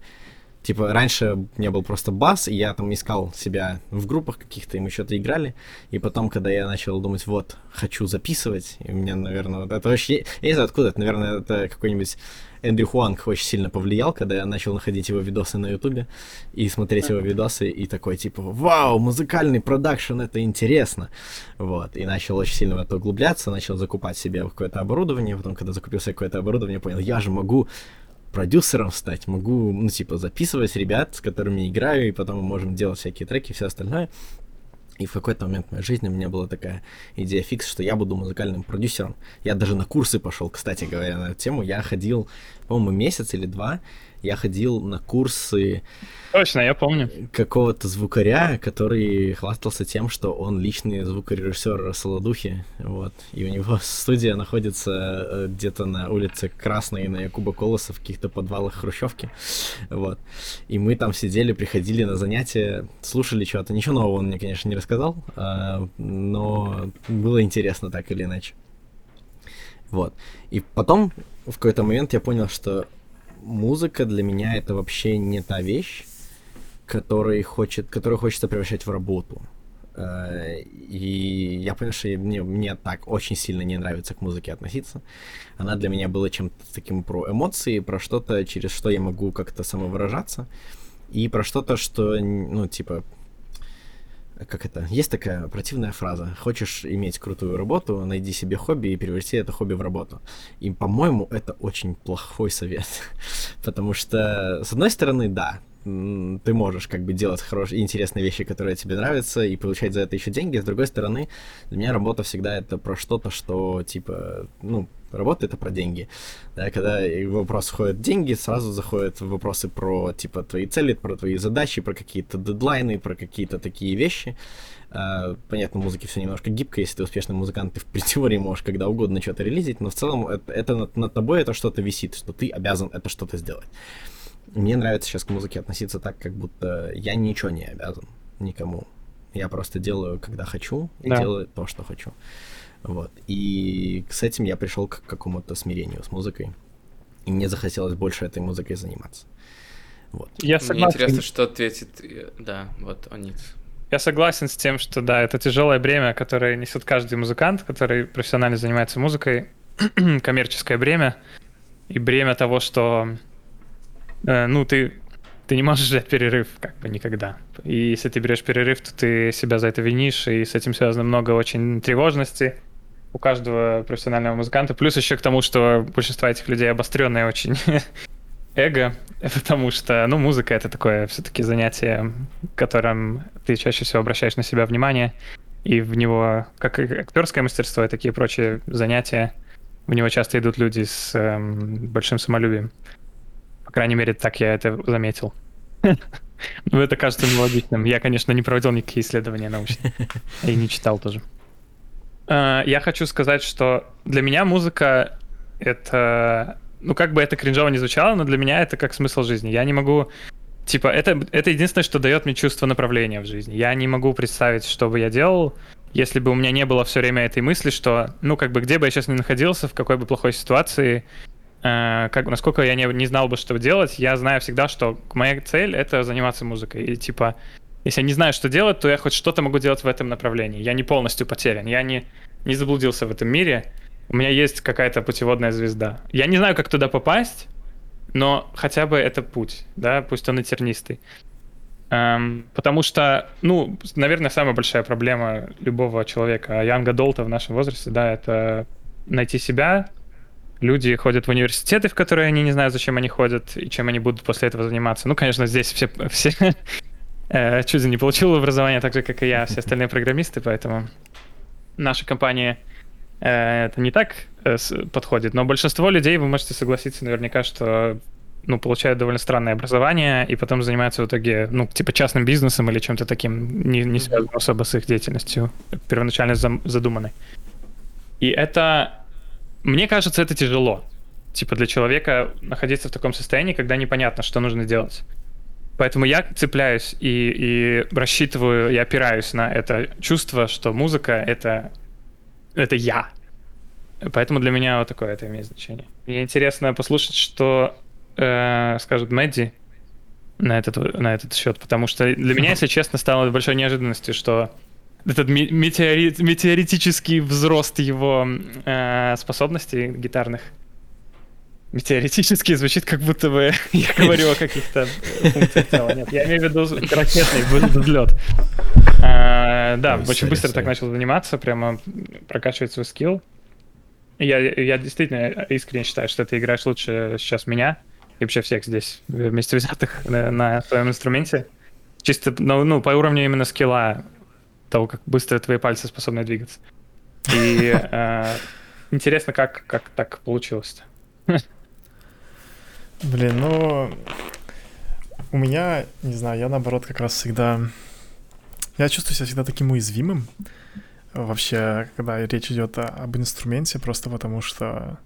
Типа, раньше у меня был просто бас, и я там искал себя в группах каких-то, и мы что-то играли. И потом, когда я начал думать, вот, хочу записывать, и у меня, наверное, вот это вообще... Я не знаю, откуда это, наверное, это какой-нибудь Эндрю Хуанг очень сильно повлиял, когда я начал находить его видосы на Ютубе и смотреть его видосы, и такой, типа, вау, музыкальный продакшн, это интересно. Вот, и начал очень сильно в это углубляться, начал закупать себе какое-то оборудование, потом, когда закупил себе какое-то оборудование, понял, я же могу продюсером стать, могу, ну, типа, записывать ребят, с которыми играю, и потом мы можем делать всякие треки и все остальное. И в какой-то момент в моей жизни у меня была такая идея фикс, что я буду музыкальным продюсером. Я даже на курсы пошел, кстати говоря, на эту тему. Я ходил, по-моему, месяц или два, я ходил на курсы Точно, я помню. какого-то звукаря, который хвастался тем, что он личный звукорежиссер Солодухи, вот, и у него студия находится э, где-то на улице Красной, на Якуба Колоса, в каких-то подвалах Хрущевки, вот, и мы там сидели, приходили на занятия, слушали что-то, ничего нового он мне, конечно, не рассказал, а, но было интересно так или иначе, вот, и потом в какой-то момент я понял, что музыка для меня это вообще не та вещь, который хочет, которую хочется превращать в работу. Э, И я понял, что мне, мне так очень сильно не нравится к музыке относиться. Она для меня была чем-то таким про эмоции, про что-то, через что я могу как-то самовыражаться, и про что-то, что, ну, типа, как это? Есть такая противная фраза. Хочешь иметь крутую работу, найди себе хобби и преврати это хобби в работу. И, по-моему, это очень плохой совет. Потому что, с одной стороны, да, ты можешь как бы делать хорошие, интересные вещи, которые тебе нравятся, и получать за это еще деньги. С другой стороны, для меня работа всегда это про что-то, что, типа, ну, работа это про деньги. Да, когда вопрос входят деньги, сразу заходят вопросы про, типа, твои цели, про твои задачи, про какие-то дедлайны, про какие-то такие вещи. А, Понятно, в музыке все немножко гибко, если ты успешный музыкант, ты в теории можешь когда угодно что-то релизить, но в целом это, это над, над тобой это что-то висит, что ты обязан это что-то сделать. Мне нравится сейчас к музыке относиться так, как будто я ничего не обязан никому. Я просто делаю, когда хочу, и Да. делаю то, что хочу. Вот. И с этим я пришел к какому-то смирению с музыкой. И мне захотелось больше этой музыкой заниматься. Вот. Я Мне согласен. интересно, что ответит... э, Да, вот Онит. Я согласен с тем, что да, это тяжелое бремя, которое несет каждый музыкант, который профессионально занимается музыкой, коммерческое бремя и бремя того, что э, ну ты ты не можешь взять перерыв как бы никогда. И если ты берешь перерыв, то ты себя за это винишь, и с этим связано много очень тревожности у каждого профессионального музыканта. Плюс еще к тому, что большинство этих людей обостренное очень эго, потому что, ну, музыка это такое все-таки занятие, которым ты чаще всего обращаешь на себя внимание, и в него, как и актерское мастерство и такие прочие занятия, в него часто идут люди с эм, большим самолюбием. По крайней мере, так я это заметил. Ну, это кажется нелогичным. Я, конечно, не проводил никакие исследования научные. И не читал тоже. Э, Я хочу сказать, что для меня музыка — это... Ну, как бы это кринжово не звучало, но для меня это как смысл жизни. Я не могу... Типа, это, это единственное, что дает мне чувство направления в жизни. Я не могу представить, что бы я делал, если бы у меня не было все время этой мысли, что, ну, как бы, где бы я сейчас ни находился, в какой бы плохой ситуации, э, как, насколько я не, не знал бы, что делать, я знаю всегда, что моя цель — это заниматься музыкой. И, типа, если я не знаю, что делать, то я хоть что-то могу делать в этом направлении. Я не полностью потерян, я не, не заблудился в этом мире. У меня есть какая-то путеводная звезда. Я не знаю, как туда попасть, но хотя бы это путь, да, пусть он и тернистый. Эм, потому что, ну, наверное, самая большая проблема любого человека, янга долта в нашем возрасте, да, это найти себя. Люди ходят в университеты, в которые они не знают, зачем они ходят и чем они будут после этого заниматься. Ну, конечно, здесь все, все э, Чузи не получил образование так же, как и я, все остальные программисты, поэтому наша компания э, это не так э, с- подходит. Но большинство людей, вы можете согласиться наверняка, что ну, получают довольно странное образование и потом занимаются в итоге, ну, типа частным бизнесом или чем-то таким, не, не связанным особо с их деятельностью, первоначально задуманной. И это, мне кажется, это тяжело. Типа для человека находиться в таком состоянии, когда непонятно, что нужно делать. Поэтому я цепляюсь и, и рассчитываю, и опираюсь на это чувство, что музыка — это, это я. Поэтому для меня вот такое это имеет значение. Мне интересно послушать, что э, скажет Мэдди на этот, на этот счет, потому что для меня, если честно, стало большой неожиданностью, что этот метеорит, метеоритический взрост его э, способностей гитарных Теоретически звучит, как будто бы я говорю о каких-то функциях тела. Нет, я имею в виду ракетный взлет. А, да, очень быстро так начал заниматься, прямо прокачивать свой скилл. Я, я действительно искренне считаю, что ты играешь лучше сейчас меня и вообще всех здесь вместе взятых на, на своем инструменте. Чисто, ну, ну, по уровню именно скилла, того, как быстро твои пальцы способны двигаться. И э, интересно, как, как так получилось-то. Блин, ну... У меня, не знаю, я наоборот как раз всегда... Я чувствую себя всегда таким уязвимым. Вообще, когда речь идет об инструменте, просто потому что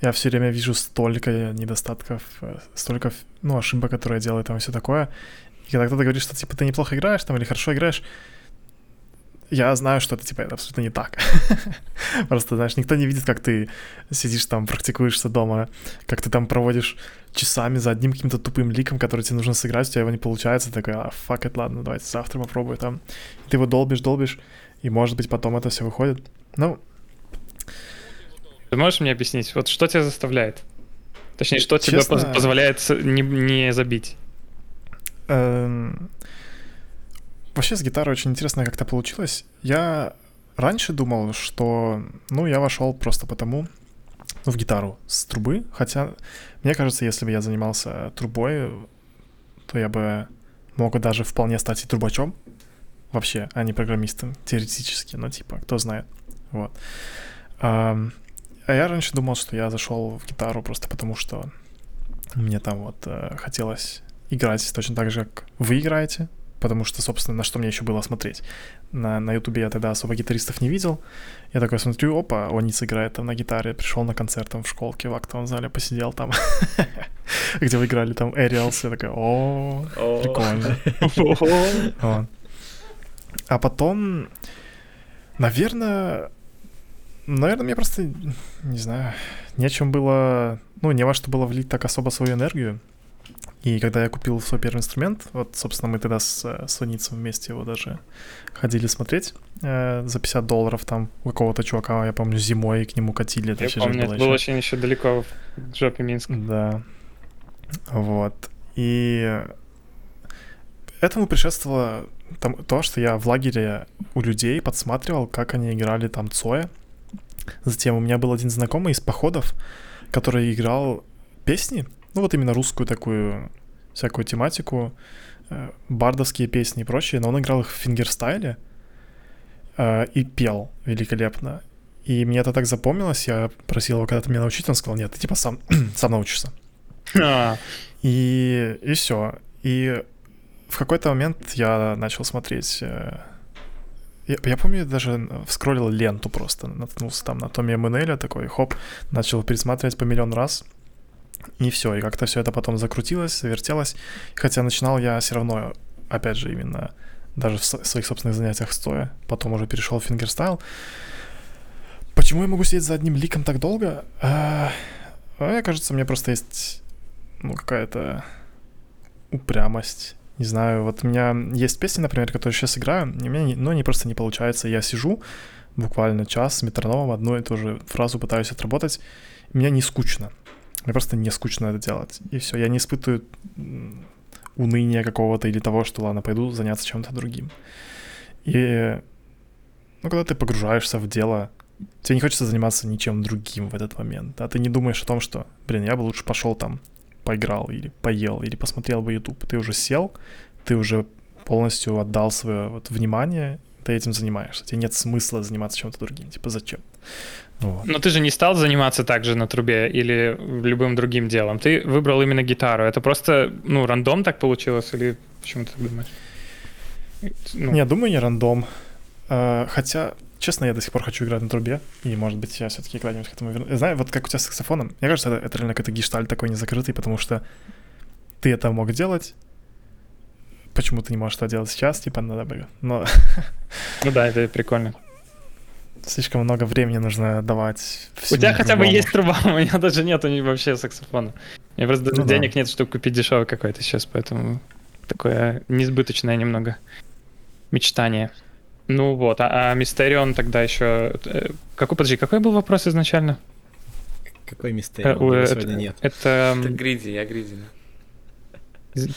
я все время вижу столько недостатков, столько, ну, ошибок, которые я делаю там и все такое. И когда кто-то говорит, что, типа, ты неплохо играешь там или хорошо играешь, я знаю, что это, типа, это абсолютно не так. Просто, знаешь, никто не видит, как ты сидишь там, практикуешься дома, как ты там проводишь часами за одним каким-то тупым ликом, который тебе нужно сыграть, у тебя его не получается, ты такой, а, fuck it, ладно, давайте завтра попробую там. И ты его долбишь, долбишь, и, может быть, потом это все выходит. Ну... Ты можешь мне объяснить, вот что тебя заставляет? Точнее, что Честно... тебе позволяет не, не забить? Эм... Вообще с гитарой очень интересно как-то получилось. Я раньше думал, что, ну, я вошел просто потому, ну, в гитару с трубы, хотя, мне кажется, если бы я занимался трубой, то я бы мог даже вполне стать и трубачом, вообще, а не программистом, теоретически, но типа, кто знает, вот. А, а я раньше думал, что я зашел в гитару просто потому, что мне там вот э, хотелось играть точно так же, как вы играете, потому что, собственно, на что мне еще было смотреть. На, на Ютубе я тогда особо гитаристов не видел. Я такой смотрю, опа, Ониц играет там на гитаре, пришел на концерт там в школке в актовом зале, посидел там, где вы играли там Aerials, я такой, о, прикольно. А потом, наверное, наверное, мне просто, не знаю, нечем было, ну, не во что было влить так особо свою энергию. И когда я купил свой первый инструмент, вот, собственно, мы тогда с, с Ваницем вместе его даже ходили смотреть э, за 50 долларов там у какого-то чувака, я помню, зимой к нему катили. Это я помню, это было очень еще далеко в жопе Минска. Да. Вот. И этому предшествовало там, то, что я в лагере у людей подсматривал, как они играли там Цоя. Затем у меня был один знакомый из походов, который играл песни, ну вот именно русскую такую всякую тематику, э, бардовские песни и прочее, но он играл их в фингерстайле э, и пел великолепно. И мне это так запомнилось, я просил его когда-то меня научить, он сказал, нет, ты типа сам, сам научишься. А. И, и все. И в какой-то момент я начал смотреть... Э, я, я помню, даже вскроллил ленту просто, наткнулся там на Томми Эммануэля, такой, хоп, начал пересматривать по миллион раз — и все, и как-то все это потом закрутилось, вертелось. Хотя начинал я все равно, опять же, именно даже в своих собственных занятиях стоя. Потом уже перешел в fingerstyle. Почему я могу сидеть за одним lick ом так долго? А, мне кажется, мне просто есть ну, какая-то упрямость. Не знаю, вот у меня есть песни, например, которые сейчас играю, и у меня не, ну, они просто не получается. Я сижу буквально час с метрономом, одну и ту же фразу пытаюсь отработать. Мне не скучно. Мне просто не скучно это делать. И все, я не испытываю уныния какого-то или того, что ладно, пойду заняться чем-то другим. И ну, когда ты погружаешься в дело, тебе не хочется заниматься ничем другим в этот момент. А ты не думаешь о том, что, блин, я бы лучше пошел там, поиграл или поел, или посмотрел бы YouTube. Ты уже сел, ты уже полностью отдал свое вот внимание, ты этим занимаешься. Тебе нет смысла заниматься чем-то другим. Типа, зачем? Вот. Но ты же не стал заниматься также на трубе или любым другим делом. Ты выбрал именно гитару. Это просто, ну, рандом так получилось или почему ты так думаешь? Ну. Я думаю, не рандом. А, хотя, честно, я до сих пор хочу играть на трубе, и, может быть, я все-таки когда-нибудь к этому вернусь. Знаю, вот как у тебя с саксофоном, мне кажется, это, это реально какой-то гешталь такой незакрытый, потому что ты это мог делать, почему ты не можешь это делать сейчас, типа, надо бы, но... Ну да, это прикольно. Слишком много времени нужно давать. У тебя хотя бы есть труба, у меня даже нет вообще саксофона. У меня просто ну, денег да. нет, чтобы купить дешевый какой-то сейчас, поэтому такое несбыточное немного мечтание. Ну вот, а, а Мистерион тогда еще... Э, какой, подожди, какой был вопрос изначально? Какой Мистерион? Э, сегодня нет. Это... Это Гриди, я Гриди.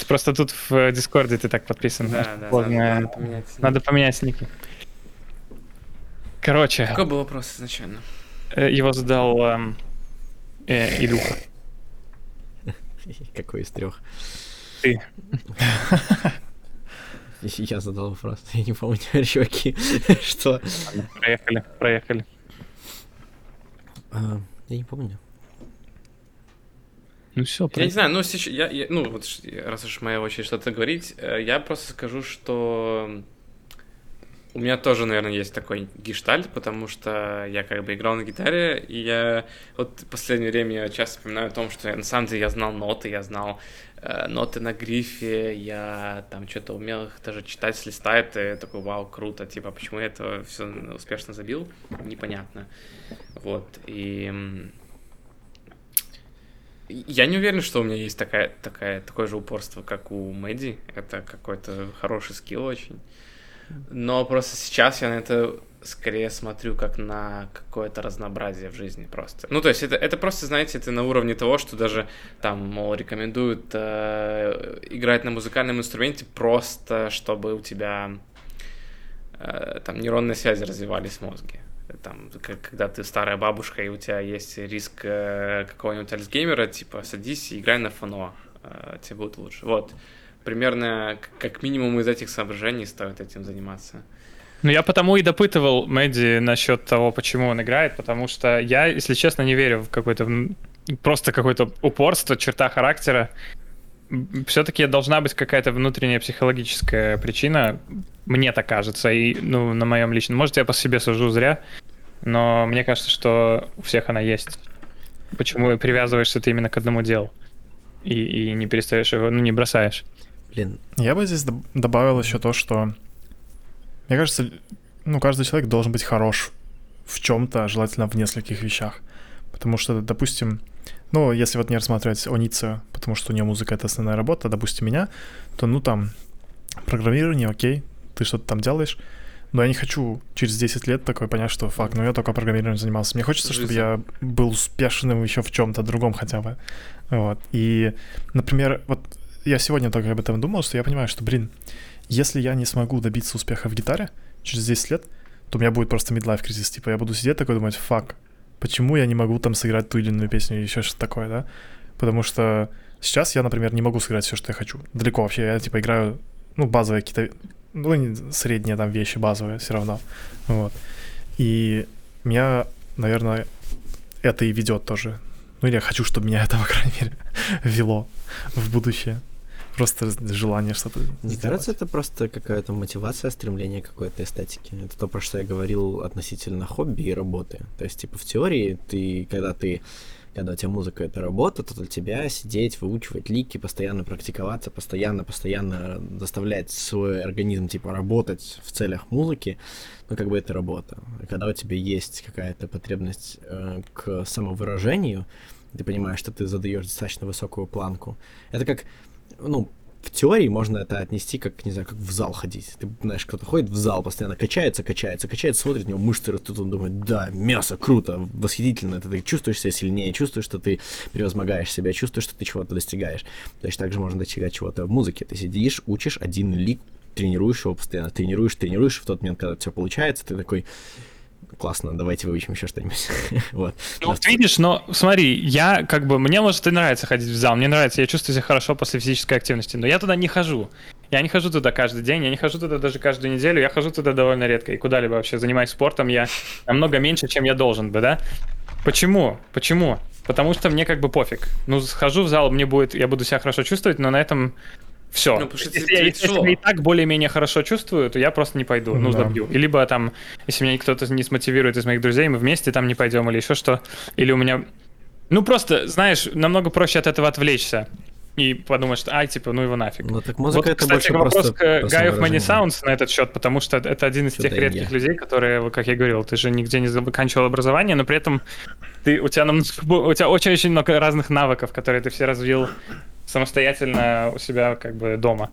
Просто тут в Дискорде ты так подписан. Да, да, надо, надо поменять Надо поменять ники. Короче. Какой был вопрос изначально? Э, его задал эм, э, Илюха. Какой из трех? Ты. Я задал вопрос, я не помню, чуваки, что? Проехали, проехали. А, я не помню. Ну все, Я не знаю, ну сейчас, я, я, ну вот раз уж моя очередь что-то говорить, э, я просто скажу, что у меня тоже, наверное, есть такой гештальт, потому что я как бы играл на гитаре, и я вот в последнее время я часто вспоминаю о том, что я, на самом деле я знал ноты, я знал э, ноты на грифе, я там что-то умел их даже читать с листа, это такой, вау, круто, типа, почему я это все успешно забил, непонятно. Вот, и я не уверен, что у меня есть такая, такая, такое же упорство, как у Мэдди. Это какой-то хороший скилл очень. Но просто сейчас я на это скорее смотрю как на какое-то разнообразие в жизни просто. Ну, то есть это, это просто, знаете, это на уровне того, что даже там, мол, рекомендуют э, играть на музыкальном инструменте просто, чтобы у тебя э, там нейронные связи развивались в мозге там, когда ты старая бабушка, и у тебя есть риск э, какого-нибудь альцгеймера, типа, садись и играй на фано, э, тебе будет лучше. Вот, примерно, как минимум из этих соображений стоит этим заниматься. Ну, я потому и допытывал Мэдди насчет того, почему он играет, потому что я, если честно, не верю в какое-то просто какое-то упорство, черта характера. Все-таки должна быть какая-то внутренняя психологическая причина, мне так кажется, и ну, на моем личном. Может, я по себе сужу зря, но мне кажется, что у всех она есть. Почему привязываешься ты именно к одному делу и, и не перестаешь его, ну, не бросаешь. Блин. Я бы здесь добавил еще то, что мне кажется, ну, каждый человек должен быть хорош в чем-то, желательно в нескольких вещах. Потому что, допустим, ну, если вот не рассматривать Оница, потому что у нее музыка — это основная работа, допустим, меня, то, ну, там, программирование, окей, ты что-то там делаешь, но я не хочу через 10 лет такой понять, что факт, ну я только программированием занимался. Мне хочется, чтобы я был успешным еще в чем-то другом хотя бы. Вот. И, например, вот я сегодня только об этом думал, что я понимаю, что, блин, если я не смогу добиться успеха в гитаре через 10 лет, то у меня будет просто midlife кризис. Типа я буду сидеть такой думать, фак, почему я не могу там сыграть ту или иную песню или еще что-то такое, да? Потому что сейчас я, например, не могу сыграть все, что я хочу. Далеко вообще. Я типа играю, ну, базовые какие-то ну, средние там вещи базовые все равно. Вот. И меня, наверное, это и ведет тоже. Ну, или я хочу, чтобы меня это, по крайней мере, вело в будущее. Просто желание что-то кажется, это просто какая-то мотивация, стремление какой-то эстетике. Это то, про что я говорил относительно хобби и работы. То есть, типа, в теории ты, когда ты когда у тебя музыка — это работа, то для тебя сидеть, выучивать лики, постоянно практиковаться, постоянно, постоянно заставлять свой организм, типа, работать в целях музыки, ну, как бы это работа. А когда у тебя есть какая-то потребность э, к самовыражению, ты понимаешь, что ты задаешь достаточно высокую планку. Это как, ну, в теории можно это отнести как, не знаю, как в зал ходить. Ты знаешь, кто-то ходит в зал, постоянно качается, качается, качается, смотрит, у него мышцы растут, он думает, да, мясо, круто, восхитительно, ты, ты чувствуешь себя сильнее, чувствуешь, что ты превозмогаешь себя, чувствуешь, что ты чего-то достигаешь. Точно так же можно достигать чего-то в музыке. Ты сидишь, учишь один лик, тренируешь его постоянно, тренируешь, тренируешь, в тот момент, когда все получается, ты такой, классно, давайте выучим еще что-нибудь. вот. Ну, вот видишь, но смотри, я как бы, мне может и нравится ходить в зал, мне нравится, я чувствую себя хорошо после физической активности, но я туда не хожу. Я не хожу туда каждый день, я не хожу туда даже каждую неделю, я хожу туда довольно редко и куда-либо вообще занимаюсь спортом я намного меньше, чем я должен бы, да? Почему? Почему? Потому что мне как бы пофиг. Ну, схожу в зал, мне будет, я буду себя хорошо чувствовать, но на этом все. Ну, что если, тебе я, если тяжело. я и так более-менее хорошо чувствую, то я просто не пойду, ну, Да. забью. И либо там, если меня кто-то не смотивирует из моих друзей, мы вместе там не пойдем или еще что. Или у меня... Ну, просто, знаешь, намного проще от этого отвлечься. И подумать, что, ай, типа, ну его нафиг. Ну так музыка вот, это кстати, больше вопрос просто к Guy of самовыражение. Sounds на этот счет, потому что это один из тех Чудо редких я. людей, которые, как я говорил, ты же нигде не заканчивал образование, но при этом ты, у тебя, у тебя очень-очень много разных навыков, которые ты все развил самостоятельно у себя как бы дома,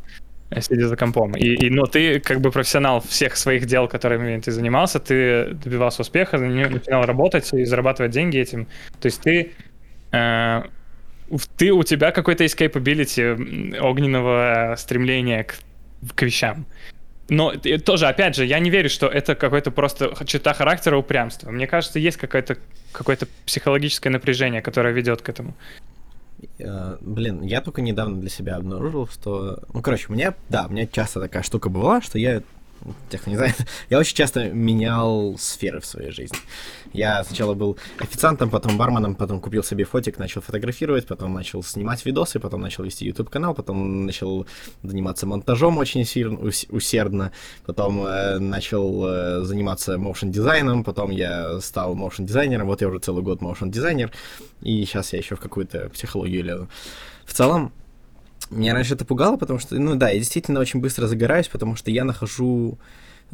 э, сидя за компом. И, и, ну, ты как бы профессионал всех своих дел, которыми ты занимался, ты добивался успеха, на- начинал работать и зарабатывать деньги этим. То есть ты э, ты, у тебя какой-то есть capability м, огненного стремления к, к вещам. Но т- тоже, опять же, я не верю, что это какой-то просто черта характера упрямства. Мне кажется, есть какое-то какое-то психологическое напряжение, которое ведет к этому. Э, Блин, я только недавно для себя обнаружил, что... Ну, короче, у меня, да, у меня часто такая штука была, что я, те, кто не знает, я очень часто менял сферы в своей жизни. Я сначала был официантом, потом барменом, потом купил себе фотик, начал фотографировать, потом начал снимать видосы, потом начал вести YouTube-канал, потом начал заниматься монтажом очень сильно, ус- усердно, потом э, начал э, заниматься motion-дизайном, потом я стал motion-дизайнером, вот я уже целый год motion-дизайнер, и сейчас я еще в какую-то психологию лезу. В целом, меня раньше это пугало, потому что, ну да, я действительно очень быстро загораюсь, потому что я нахожу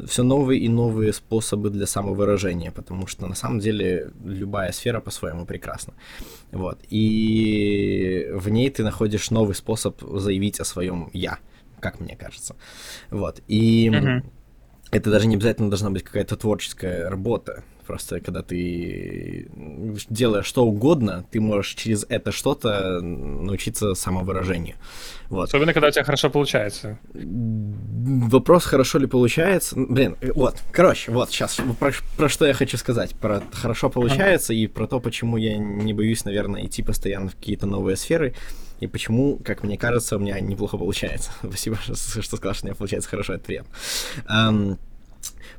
все новые и новые способы для самовыражения, потому что на самом деле любая сфера по-своему прекрасна. Вот. И в ней ты находишь новый способ заявить о своем я, как мне кажется. Вот. И Мгм. это даже не обязательно должна быть какая-то творческая работа. Просто когда ты делаешь что угодно, ты можешь через это что-то научиться самовыражению. Вот. Особенно, когда у тебя хорошо получается. Вопрос, хорошо ли получается. Блин, э, вот, короче, вот сейчас про, про что я хочу сказать. Про хорошо получается и про то, почему я не боюсь, наверное, идти постоянно в какие-то новые сферы. И почему, как мне кажется, у меня неплохо получается. Спасибо, что, что сказал, что у меня получается хорошо, это приятно.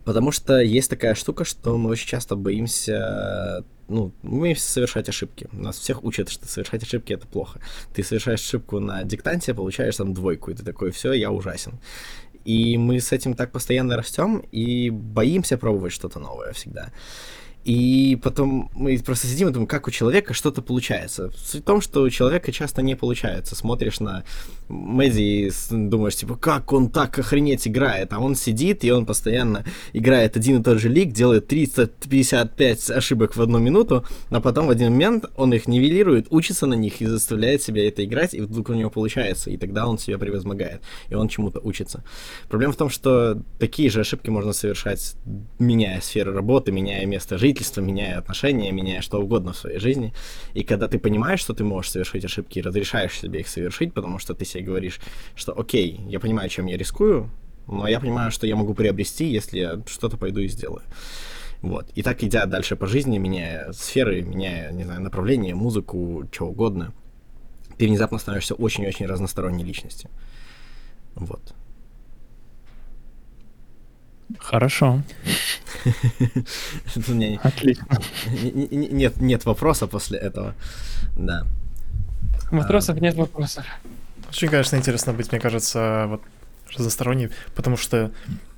Потому что есть такая штука, что мы очень часто боимся, ну, мы боимся совершать ошибки. Нас всех учат, что совершать ошибки это плохо. Ты совершаешь ошибку на диктанте, получаешь там двойку, и ты такой, все, я ужасен. И мы с этим так постоянно растем и боимся пробовать что-то новое всегда. И потом мы просто сидим и думаем, как у человека что-то получается. Суть в том, что у человека часто не получается. Смотришь на Мэдди и думаешь, типа, как он так охренеть играет. А он сидит, и он постоянно играет один и тот же лик, делает 355 ошибок в одну минуту, а потом в один момент он их нивелирует, учится на них и заставляет себя это играть, и вдруг у него получается, и тогда он себя превозмогает, и он чему-то учится. Проблема в том, что такие же ошибки можно совершать, меняя сферу работы, меняя место жительства, меняя отношения, меняя что угодно в своей жизни. И когда ты понимаешь, что ты можешь совершить ошибки и разрешаешь себе их совершить, потому что ты себе говоришь, что окей, я понимаю, чем я рискую, но я понимаю, что я могу приобрести, если я что-то пойду и сделаю. Вот. И так идя дальше по жизни, меняя сферы, меняя, не знаю, направление, музыку, что угодно, ты внезапно становишься очень-очень разносторонней личностью. Вот. Хорошо. Тут у меня Отлично. не- не- нет, нет вопроса после этого. Да. Вопросов нет вопросов. Очень, конечно, интересно быть, мне кажется, вот разносторонней, потому что,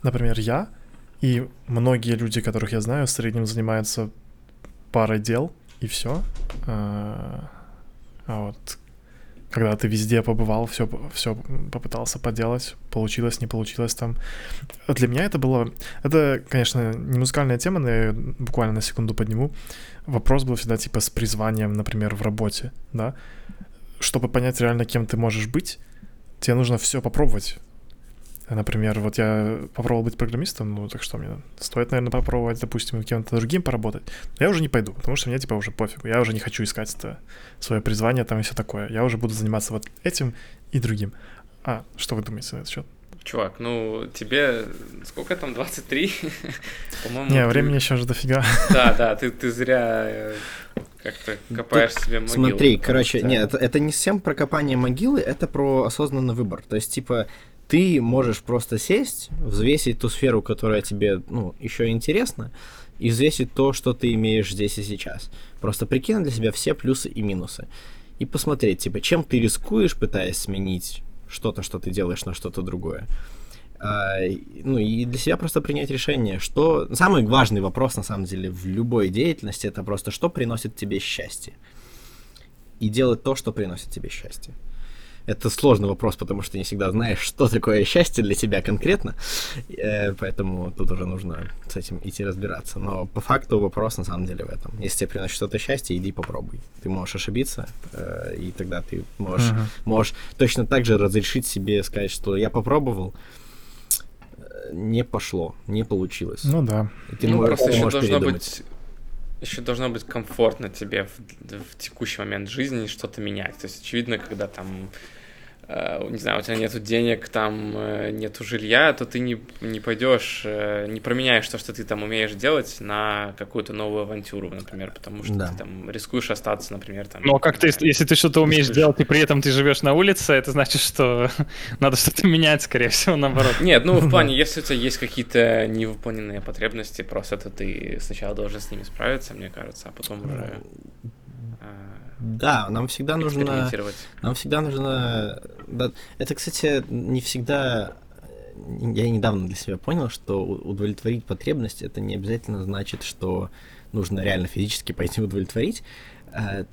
например, я и многие люди, которых я знаю, в среднем занимаются парой дел, и все. А вот когда ты везде побывал, все, все попытался поделать, получилось, не получилось там. Для меня это было... Это, конечно, не музыкальная тема, но я буквально на секунду подниму. Вопрос был всегда типа с призванием, например, в работе, да? Чтобы понять реально, кем ты можешь быть, тебе нужно все попробовать. Например, вот я попробовал быть программистом, ну так что мне стоит, наверное, попробовать, допустим, кем-то другим поработать. Но я уже не пойду, потому что мне типа уже пофиг. Я уже не хочу искать это свое призвание там и все такое. Я уже буду заниматься вот этим и другим. А, что вы думаете на этот счет? Чувак, ну тебе сколько там, 23? По-моему. Не, ты- времени еще же дофига. Да, да, ты, ты зря э, как ты копаешь себе могилу. Смотри, потому короче, что- нет, это, это не совсем про копание могилы, это про осознанный выбор. То есть, типа, ты можешь просто сесть, взвесить ту сферу, которая тебе, ну, еще интересна, и взвесить то, что ты имеешь здесь и сейчас. Просто прикинуть для себя все плюсы и минусы. И посмотреть, типа, чем ты рискуешь, пытаясь сменить что-то, что ты делаешь на что-то другое. А, ну и для себя просто принять решение, что... Самый важный вопрос, на самом деле, в любой деятельности, это просто, что приносит тебе счастье и делать то, что приносит тебе счастье. Это сложный вопрос, потому что не всегда знаешь, что такое счастье для тебя конкретно, э, поэтому тут уже нужно с этим идти разбираться. Но по факту вопрос на самом деле в этом. Если тебе приносит что-то счастье, иди попробуй. Ты можешь ошибиться, э, и тогда ты можешь, Мгм. можешь точно так же разрешить себе сказать, что я попробовал, не пошло, не получилось. Ну да. И ты ну, можешь, просто ты еще можешь должно передумать. быть еще должно быть комфортно тебе в, в текущий момент жизни что-то менять. То есть, очевидно, когда там, не знаю, у тебя нету денег, там э, нету жилья, то ты не, не пойдешь, э, не променяешь то, что ты там умеешь делать, на какую-то новую авантюру, например, потому что Да. ты там рискуешь остаться, например, там. Но как ты, знаю, если ты что-то умеешь слышишь. делать, и при этом ты живешь на улице, это значит, что надо что-то менять, скорее всего, наоборот. Нет, ну в плане, если у тебя есть какие-то невыполненные потребности, просто то ты сначала должен с ними справиться, мне кажется, а потом уже э, Да, нам всегда нужно... Нам всегда нужно... да, это, кстати, не всегда... Я недавно для себя понял, что удовлетворить потребность это не обязательно значит, что нужно реально физически пойти удовлетворить. Э,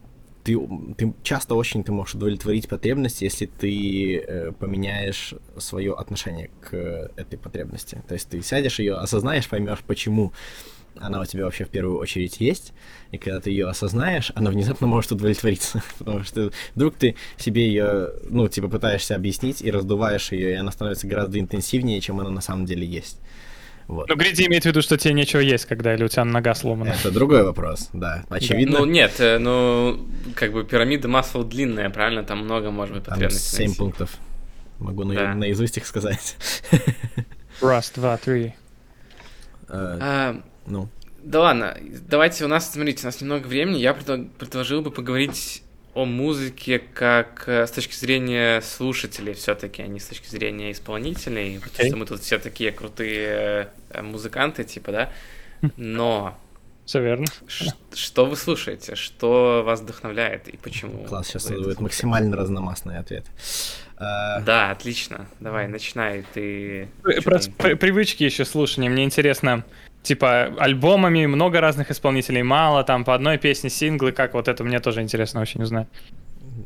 Ты, ты часто очень ты можешь удовлетворить потребность, если ты э, поменяешь свое отношение к э, этой потребности. То есть ты сядешь ее, осознаешь, поймешь, почему она у тебя вообще в первую очередь есть, и когда ты ее осознаешь, она внезапно может удовлетвориться, потому что вдруг ты себе ее, ну, типа пытаешься объяснить и раздуваешь ее, и она становится гораздо интенсивнее, чем она на самом деле есть. Вот. Ну, Гриди имеет в виду, что тебе нечего есть, когда или у тебя нога сломана. Это другой вопрос, да, очевидно. Ну нет, э, ну как бы пирамида Маслоу длинная, правильно? Там много может быть Там потребностей. 7 найти. пунктов. Могу на- Да. наизусть их сказать. Раз, два, три. Э, А, Ну, да ладно, давайте у нас, смотрите, у нас немного времени. Я предложил бы поговорить о музыке как э, с точки зрения слушателей все-таки, а не с точки зрения исполнителей, потому Окей. что мы тут все такие крутые э, музыканты, типа, да. Но Все верно. ш- что вы слушаете, что вас вдохновляет и почему? класс, сейчас будет максимально разномастный ответ. Э, Да, отлично. Давай, начинай. Ты. Про привычки еще слушания. Мне интересно, типа, альбомами много разных исполнителей, мало, там по одной песне синглы, как вот это мне тоже интересно очень узнать.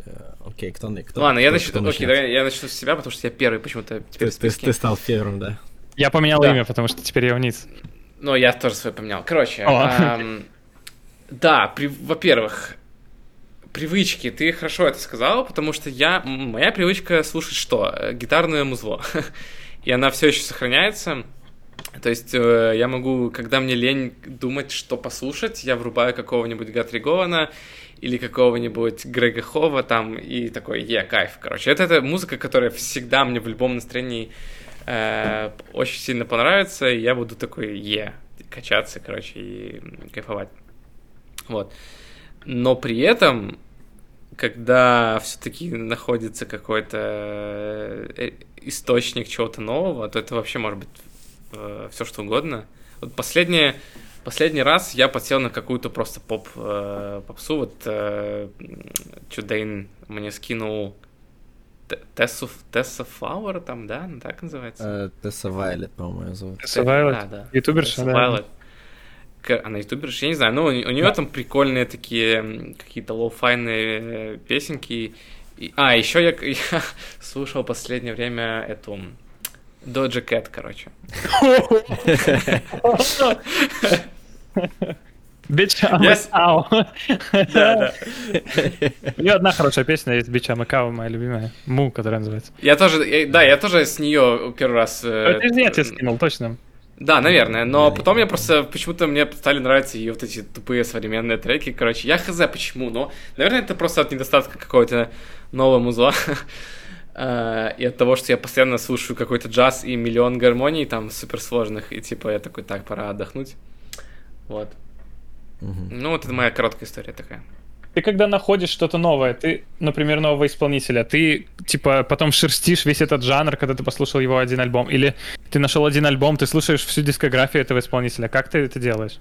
э, Окей, кто, на- кто Ладно, я кто- начну. кто Окей, давай я начну с себя, потому что я первый почему-то теперь Ты, в ты- ты стал первым, да. Я поменял Да. имя, потому что теперь я вниз. Ну, я тоже свой поменял. Короче, ам, да, при- во-первых, привычки, ты хорошо это сказал, потому что я, моя привычка слушать что? Э, Гитарное музло. И она все еще сохраняется. То есть э, я могу, когда мне лень думать, что послушать, я врубаю какого-нибудь Гатри Гована или какого-нибудь Грега Хова там и такой, е, кайф, короче. Это, это музыка, которая всегда мне в любом настроении э, очень сильно понравится, и я буду такой, е, качаться, короче, и кайфовать. Вот. Но при этом, когда все-таки находится какой-то э, источник чего-то нового, то это вообще может быть все что угодно. Вот последнее, последний раз я подсел на какую-то просто поп, э, попсу. Вот э, Чудейн мне скинул Тессу, Тесса Флауэр там, да? Она так называется? Э, Tessa Violet, по-моему, зовут. Tessa Violet? Да, да. Ютуберша, да. Violet. Она ютуберша, я не знаю, но у, не- у нее там прикольные такие какие-то lo-fi йные э, песенки. И- а, еще я, я слушал последнее время эту Doja Cat, короче. Bitch, Yes. Ау. Да, да. У нее одна хорошая песня есть, Bitch, I'm a cow, моя любимая. Moo, которая называется. Я тоже, да, я тоже с нее первый раз... э, Это я тебе скинул, точно. Да, наверное, но потом я я просто почему-то мне стали нравиться ее вот эти тупые современные треки. Короче, я хз почему, но, наверное, это просто от недостатка какого-то нового музла. А, И от того, что я постоянно слушаю какой-то джаз и миллион гармоний там суперсложных, и типа я такой, так, пора отдохнуть. Вот. Мгм. Ну, вот это моя короткая история такая. Ты когда находишь что-то новое, ты, например, нового исполнителя, ты типа потом шерстишь весь этот жанр, когда ты послушал его один альбом, или ты нашел один альбом, ты слушаешь всю дискографию этого исполнителя. Как ты это делаешь?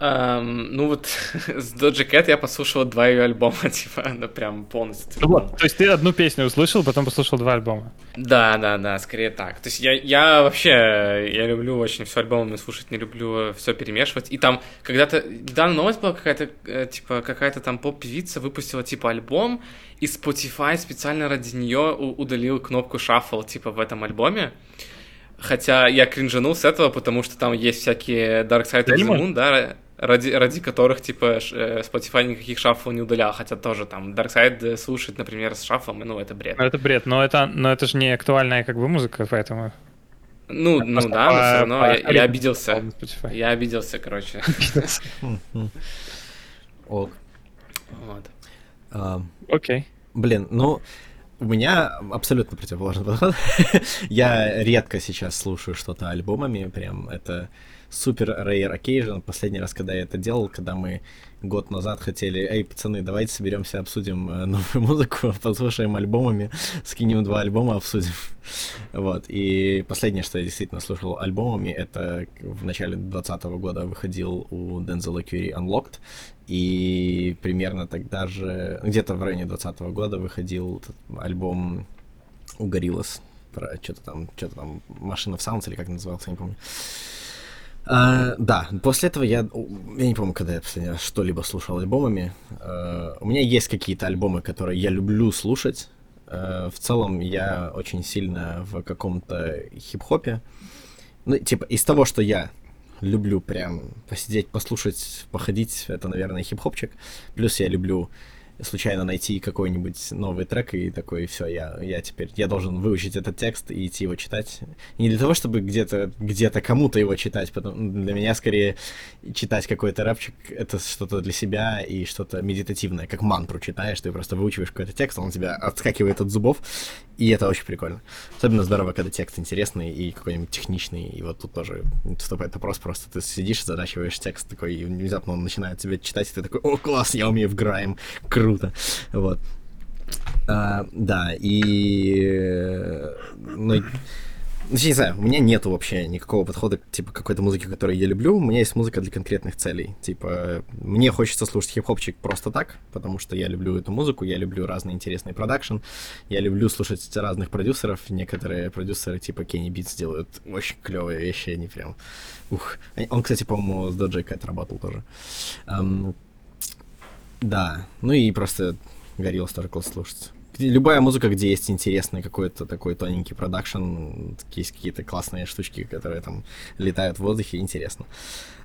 Ам, ну вот с Doja Cat я послушал два ее альбома, типа, ну прям полностью. целиком. Вот, то есть ты одну песню услышал, потом послушал два альбома. Да, да, да, скорее так. То есть я, я вообще, я люблю очень все альбомами слушать, не люблю все перемешивать. И там когда-то, недавно новость была какая-то, э, типа, какая-то там поп-певица выпустила, типа, альбом, и Spotify специально ради нее удалил кнопку shuffle, типа, в этом альбоме. Хотя я кринжанул с этого, потому что там есть всякие Dark Side of the? Moon, да, ради, ради которых, типа, э, Spotify никаких шаффл не удалял, хотя тоже там Dark Side слушать, например, с шаффлом, ну, это бред. Ну, это бред, но это, но это же не актуальная как бы музыка, поэтому... Ну, ну Просто да, но все равно по я, я обиделся. Я обиделся, короче. Ок. Вот. А, Окей. Блин, ну, у меня абсолютно противоположный подход. Я редко сейчас слушаю что-то альбомами, прям это супер rare occasion. Последний раз, когда я это делал, когда мы год назад хотели, эй, пацаны, давайте соберемся, обсудим э, новую музыку, послушаем альбомами, скинем два альбома, обсудим. Вот, и последнее, что я действительно слушал альбомами, это в начале 2020 года выходил у Дензела Кьюри Unlocked, и примерно тогда же, где-то в районе 2020 года выходил альбом у Gorillaz про что-то там, что-то там, Машина в Sounds или как назывался, не помню. А, да, после этого я, я не помню, когда я последний раз что-либо слушал альбомами. А, у меня есть какие-то альбомы, которые я люблю слушать. А, в целом я очень сильно в каком-то хип-хопе. Ну, типа, из того, что я люблю прям посидеть, послушать, походить, это, наверное, хип-хопчик. Плюс я люблю случайно найти какой-нибудь новый трек и такой, все, я, я теперь, я должен выучить этот текст и идти его читать. Не для того, чтобы где-то где кому-то его читать, потом для меня скорее читать какой-то рэпчик это что-то для себя и что-то медитативное, как мантру читаешь, ты просто выучиваешь какой-то текст, он тебя отскакивает от зубов, и это очень прикольно. Особенно здорово, когда текст интересный и какой-нибудь техничный, и вот тут тоже вступает вопрос, просто ты сидишь, задачиваешь текст такой, и внезапно он начинает тебе читать, и ты такой, о, класс, я умею в грайм, вот. А, да, и... э, Ну, ну, я не знаю, у меня нету вообще никакого подхода типа какой-то музыке, которую я люблю. У меня есть музыка для конкретных целей. Типа, мне хочется слушать хип-хопчик просто так, потому что я люблю эту музыку, я люблю разный интересный продакшн, я люблю слушать разных продюсеров. Некоторые продюсеры типа Kenny Beats делают очень клевые вещи, они прям... Ух. Он, кстати, по-моему, с Doja Cat работал тоже. Ам, да, ну и просто Gorillaz тоже слушать. Любая музыка, где есть интересный какой-то такой тоненький продакшн, есть какие-то классные штучки, которые там летают в воздухе, интересно.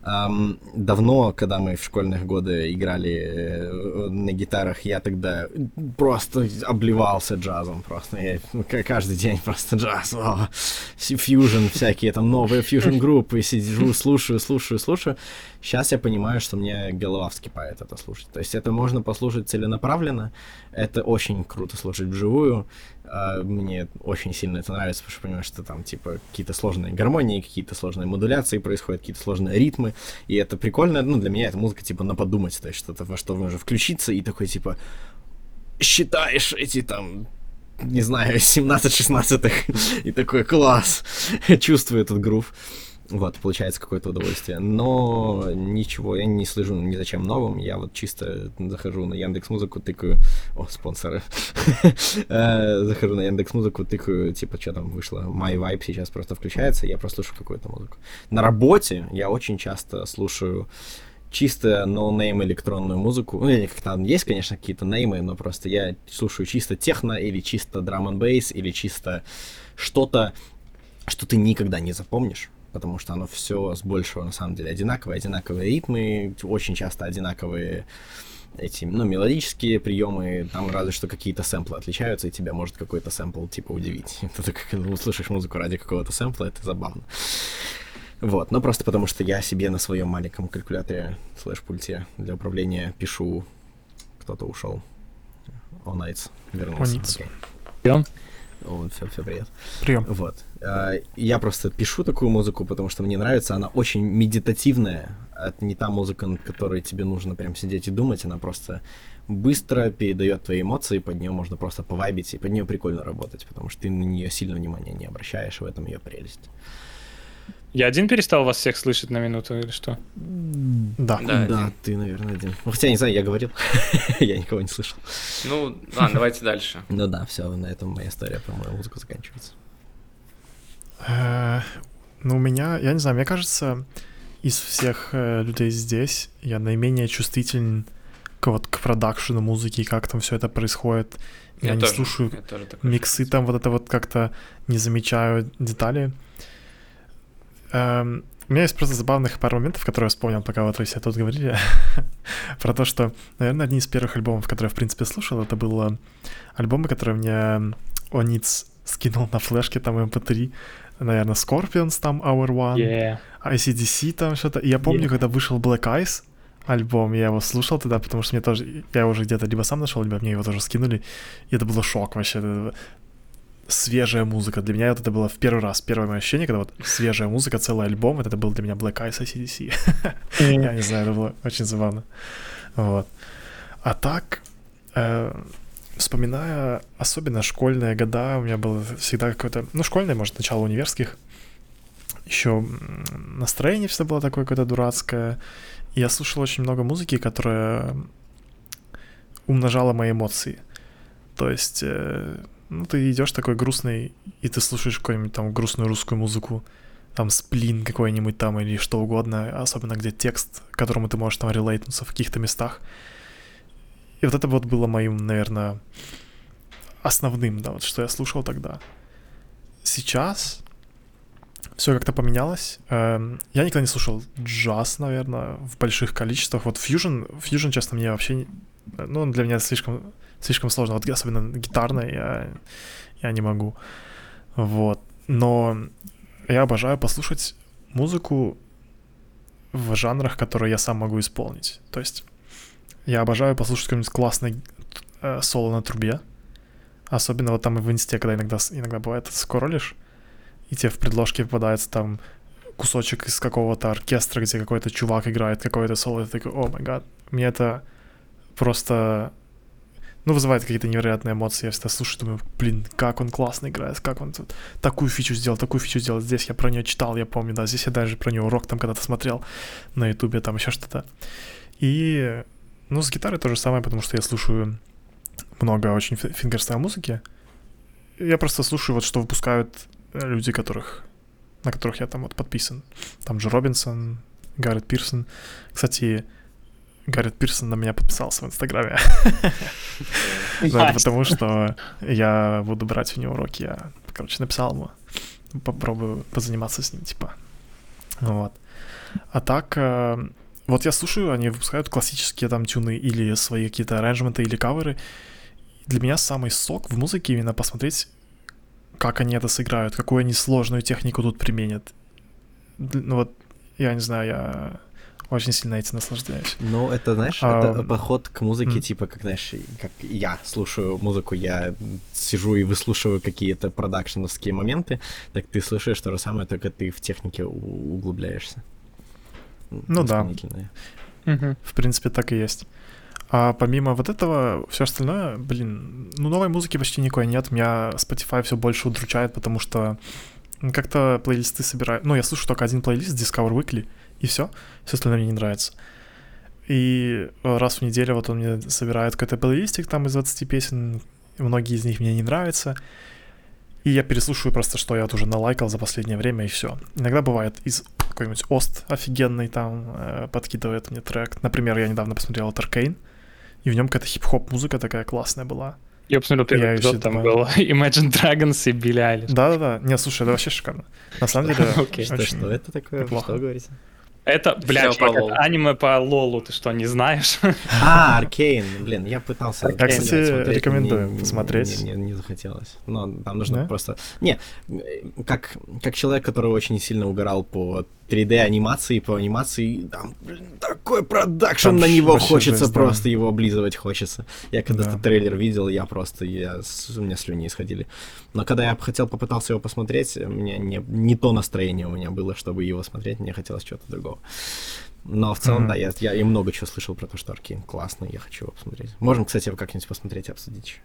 Ам, давно, когда мы в школьных годы играли э, на гитарах, я тогда просто обливался джазом, просто я ну, каждый день просто джаз, фьюжн всякие, там новые фьюжн-группы, сижу, слушаю, слушаю, слушаю. Сейчас я понимаю, что мне голова вскипает это слушать. То есть это можно послушать целенаправленно, это очень круто слушать вживую, мне очень сильно это нравится, потому что понимаешь, что там, типа, какие-то сложные гармонии, какие-то сложные модуляции происходят, какие-то сложные ритмы, и это прикольно, ну, для меня это музыка, типа, на подумать, то есть что-то, во что можно включиться, и такой, типа, считаешь эти, там, не знаю, 17-16 и такой, класс, чувствую этот грув. Вот, получается какое-то удовольствие. Но ничего, я не слежу ни за чем новым. Я вот чисто захожу на Яндекс Музыку, тыкаю. О, спонсоры. Э, Захожу на Яндекс Музыку, тыкаю, типа, что там вышло. My Vibe сейчас просто включается, я просто слушаю какую-то музыку. На работе я очень часто слушаю чисто no-name электронную музыку. Ну, или как там есть, конечно, какие-то name ы, но просто я слушаю чисто техно, или чисто драм н бейс, или чисто что-то, что ты никогда не запомнишь потому что оно все с большего на самом деле одинаковое, одинаковые ритмы, очень часто одинаковые эти, ну, мелодические приемы, там разве что какие-то сэмплы отличаются, и тебя может какой-то сэмпл, типа, удивить. Ты когда услышишь музыку ради какого-то сэмпла, это забавно. Вот, но просто потому что я себе на своем маленьком калькуляторе слэш-пульте для управления пишу «Кто-то ушел». All Nights вернулся. All Nights. О, все, все, привет. Прием. Вот. Я просто пишу такую музыку, потому что мне нравится. Она очень медитативная. Это не та музыка, над которой тебе нужно прям сидеть и думать. Она просто быстро передает твои эмоции, под нее можно просто повайбить, и под нее прикольно работать, потому что ты на нее сильно внимания не обращаешь, в этом ее прелесть. Я один перестал вас всех слышать на минуту или что? Да. Да. Да, ты, наверное, один. Ну, Хотя, не знаю, я говорил. я никого не слышал. Ну, ладно, давайте дальше. Ну да, все, на этом моя история про мою музыку заканчивается. Э, Ну, у меня, я не знаю, мне кажется, из всех э, людей здесь я наименее чувствителен к, вот, к продакшену музыки, как там все это происходит. Я, не тоже, слушаю я миксы там, вот это вот как-то не замечаю детали. Эм, у меня есть просто забавных пару моментов, которые я вспомнил, пока вот вы все тут говорили, про то, что, наверное, одни из первых альбомов, которые я, в принципе, слушал, это было альбомы, которые мне Ониц скинул на флешке, там MP3, наверное, Scorpions, там Hour One, Yeah. ICDC там что-то. И я помню, Yeah. когда вышел Black Eyes альбом, я его слушал тогда, потому что мне тоже, я его уже где-то либо сам нашел, либо мне его тоже скинули, и это было шок вообще. Свежая музыка. Для меня вот это было в первый раз, первое мое ощущение, когда вот свежая музыка, целый альбом, вот это был для меня Black Eyes ICDC. Я не знаю, это было очень забавно. Вот. А так, э, вспоминая особенно школьные года, у меня было всегда какое-то, ну, школьное, может, начало универских, еще настроение всегда было такое какое-то дурацкое. Я слушал очень много музыки, которая умножала мои эмоции. То есть, э, ну, ты идешь такой грустный, и ты слушаешь какую-нибудь там грустную русскую музыку, там сплин какой-нибудь там или что угодно, особенно где текст, к которому ты можешь там релейтнуться в каких-то местах. И вот это вот было моим, наверное, основным, да, вот что я слушал тогда. Сейчас все как-то поменялось. Эм, Я никогда не слушал джаз, наверное, в больших количествах. Вот фьюжн, фьюжн, честно, мне вообще, ну, для меня слишком, слишком сложно. Вот особенно гитарное я, я не могу. Вот. Но я обожаю послушать музыку в жанрах, которые я сам могу исполнить. То есть я обожаю послушать какой-нибудь классный э, соло на трубе. Особенно вот там и в инсте, когда иногда, иногда бывает, скроллишь, и тебе в предложке попадается там кусочек из какого-то оркестра, где какой-то чувак играет какое-то соло, и ты такой, о май гад, мне это просто, ну, вызывает какие-то невероятные эмоции, я всегда слушаю, думаю, блин, как он классно играет, как он тут такую фичу сделал, такую фичу сделал, здесь я про нее читал, я помню, да, здесь я даже про нее урок там когда-то смотрел на ютубе, там еще что-то. И, ну, с гитарой то же самое, потому что я слушаю много очень фи- fingerstyle музыки. Я просто слушаю вот что выпускают э, люди, которых, на которых я там вот подписан. Там Джо Робинсон, Гаррет Пирсон. Кстати, Гаррет Пирсон на меня подписался в Инстаграме. Потому что я буду брать у него уроки. Я, короче, написал ему. Попробую позаниматься с ним, типа. Вот. А так, э, вот я слушаю, они выпускают классические там тюны или свои какие-то аранжменты или каверы. Для меня самый сок в музыке именно посмотреть, как они это сыграют, какую они сложную технику тут применят. Ну вот, я не знаю, я очень сильно этим наслаждаюсь. Ну, это, знаешь, А, это подход к музыке, м. типа, как, знаешь, как я слушаю музыку, я сижу и выслушиваю какие-то продакшеновские моменты, так ты слушаешь то же самое, только ты в технике углубляешься. Ну да. Мгм. В принципе, так и есть. А помимо вот этого, все остальное, блин, ну новой музыки почти никакой нет. Меня Spotify все больше удручает, потому что как-то плейлисты собирают. Ну, я слушаю только один плейлист Discover Weekly, и все. Все остальное мне не нравится. И э, раз в неделю вот он мне собирает какой-то плейлистик там из 20 песен, многие из них мне не нравятся. И я переслушиваю просто, что я вот уже налайкал за последнее время, и все. Иногда бывает из какой-нибудь Ост офигенный там э, подкидывает мне трек. Например, я недавно посмотрел Аркейн, и в нем какая-то хип-хоп музыка такая классная была. Я посмотрел первый Я эпизод, там думаю- был Imagine Dragons и Билли Айлиш. Да-да-да, не, слушай, это вообще шикарно. На самом деле, Окей. Что, что это такое? Что говорите? Это, бля, Сериал чувак, это Лолу. аниме по Лолу, ты что, не знаешь? А, Аркейн, блин, я пытался. Я, блин, кстати, смотреть, рекомендую мне- посмотреть. Не, не- не захотелось. Но там нужно Да? просто... Не, как, как человек, который очень сильно угорал по 3D анимации, по анимации, там, блин, такой продакшн Там на него хочется, жесть, да. просто его облизывать хочется. Я когда Да. этот трейлер видел, я просто, я, у меня слюни исходили. Но когда я хотел, попытался его посмотреть, у меня не, не то настроение у меня было, чтобы его смотреть, мне хотелось чего-то другого. Но в целом, Мгм. да, я, я и много чего слышал про то, что Аркейн классный, я хочу его посмотреть. Можем, кстати, его как-нибудь посмотреть и обсудить еще.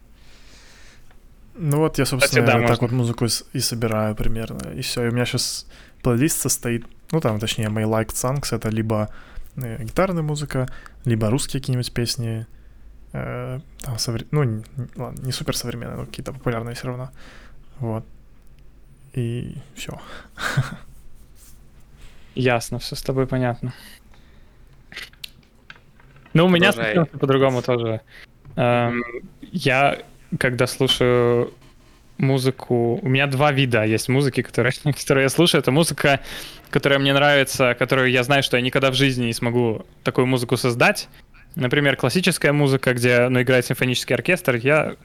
Ну вот я, собственно, да, так можно. вот музыку и собираю примерно. И все. И у меня сейчас плейлист состоит, ну там, точнее, мои liked songs это либо э, гитарная музыка, либо русские какие-нибудь песни, э, там, совре- ну, не, ладно, не супер современные, но какие-то популярные все равно. Вот. И все. Ясно, все с тобой понятно. Ну, у меня по-другому тоже. Эм, Я, когда слушаю музыку... У меня два вида есть музыки, которые, которые я слушаю. Это музыка, которая мне нравится, которую я знаю, что я никогда в жизни не смогу такую музыку создать. Например, классическая музыка, где ну, играет симфонический оркестр. Я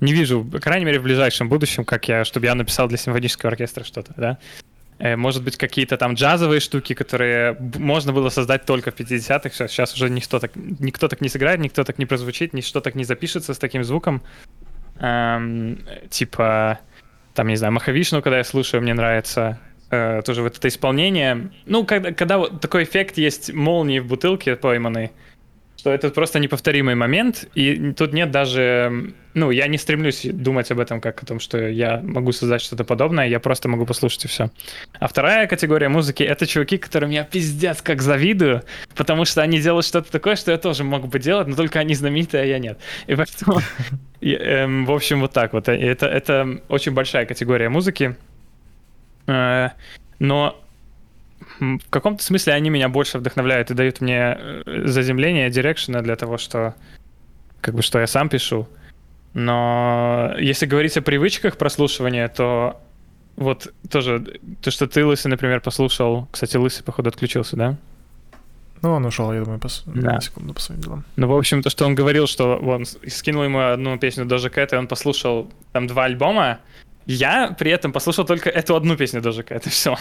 не вижу, по крайней мере, в ближайшем будущем, как я, чтобы я написал для симфонического оркестра что-то, да. Э, Может быть, какие-то там джазовые штуки, которые можно было создать только в 50-х. Сейчас, сейчас уже никто так, никто так не сыграет, никто так не прозвучит, ничто так не запишется с таким звуком. Эм, типа, там, не знаю, Махавишну, когда я слушаю, мне нравится э, тоже вот это исполнение. Ну, когда, когда вот такой эффект есть молнии в бутылке пойманной, что это просто неповторимый момент, и тут нет даже... Ну, я не стремлюсь думать об этом как о том, что я могу создать что-то подобное, я просто могу послушать и все. А вторая категория музыки — это чуваки, которым я пиздец как завидую, потому что они делают что-то такое, что я тоже мог бы делать, но только они знаменитые, а я нет. И поэтому, эм, в общем, вот так вот. Это, очень большая категория музыки. Э, Но в каком-то смысле они меня больше вдохновляют и дают мне э, заземление, дирекшена для того, что как бы что я сам пишу. Но если говорить о привычках прослушивания, то вот тоже то, что ты, Лысый, например, послушал. Кстати, Лысый, походу, отключился, да? Ну, он ушел, я думаю, по, с- Да. на секунду по своим делам. Ну, в общем, то, что он говорил, что он скинул ему одну песню Doja Cat, и он послушал там два альбома. Я при этом послушал только эту одну песню Doja Cat, и все.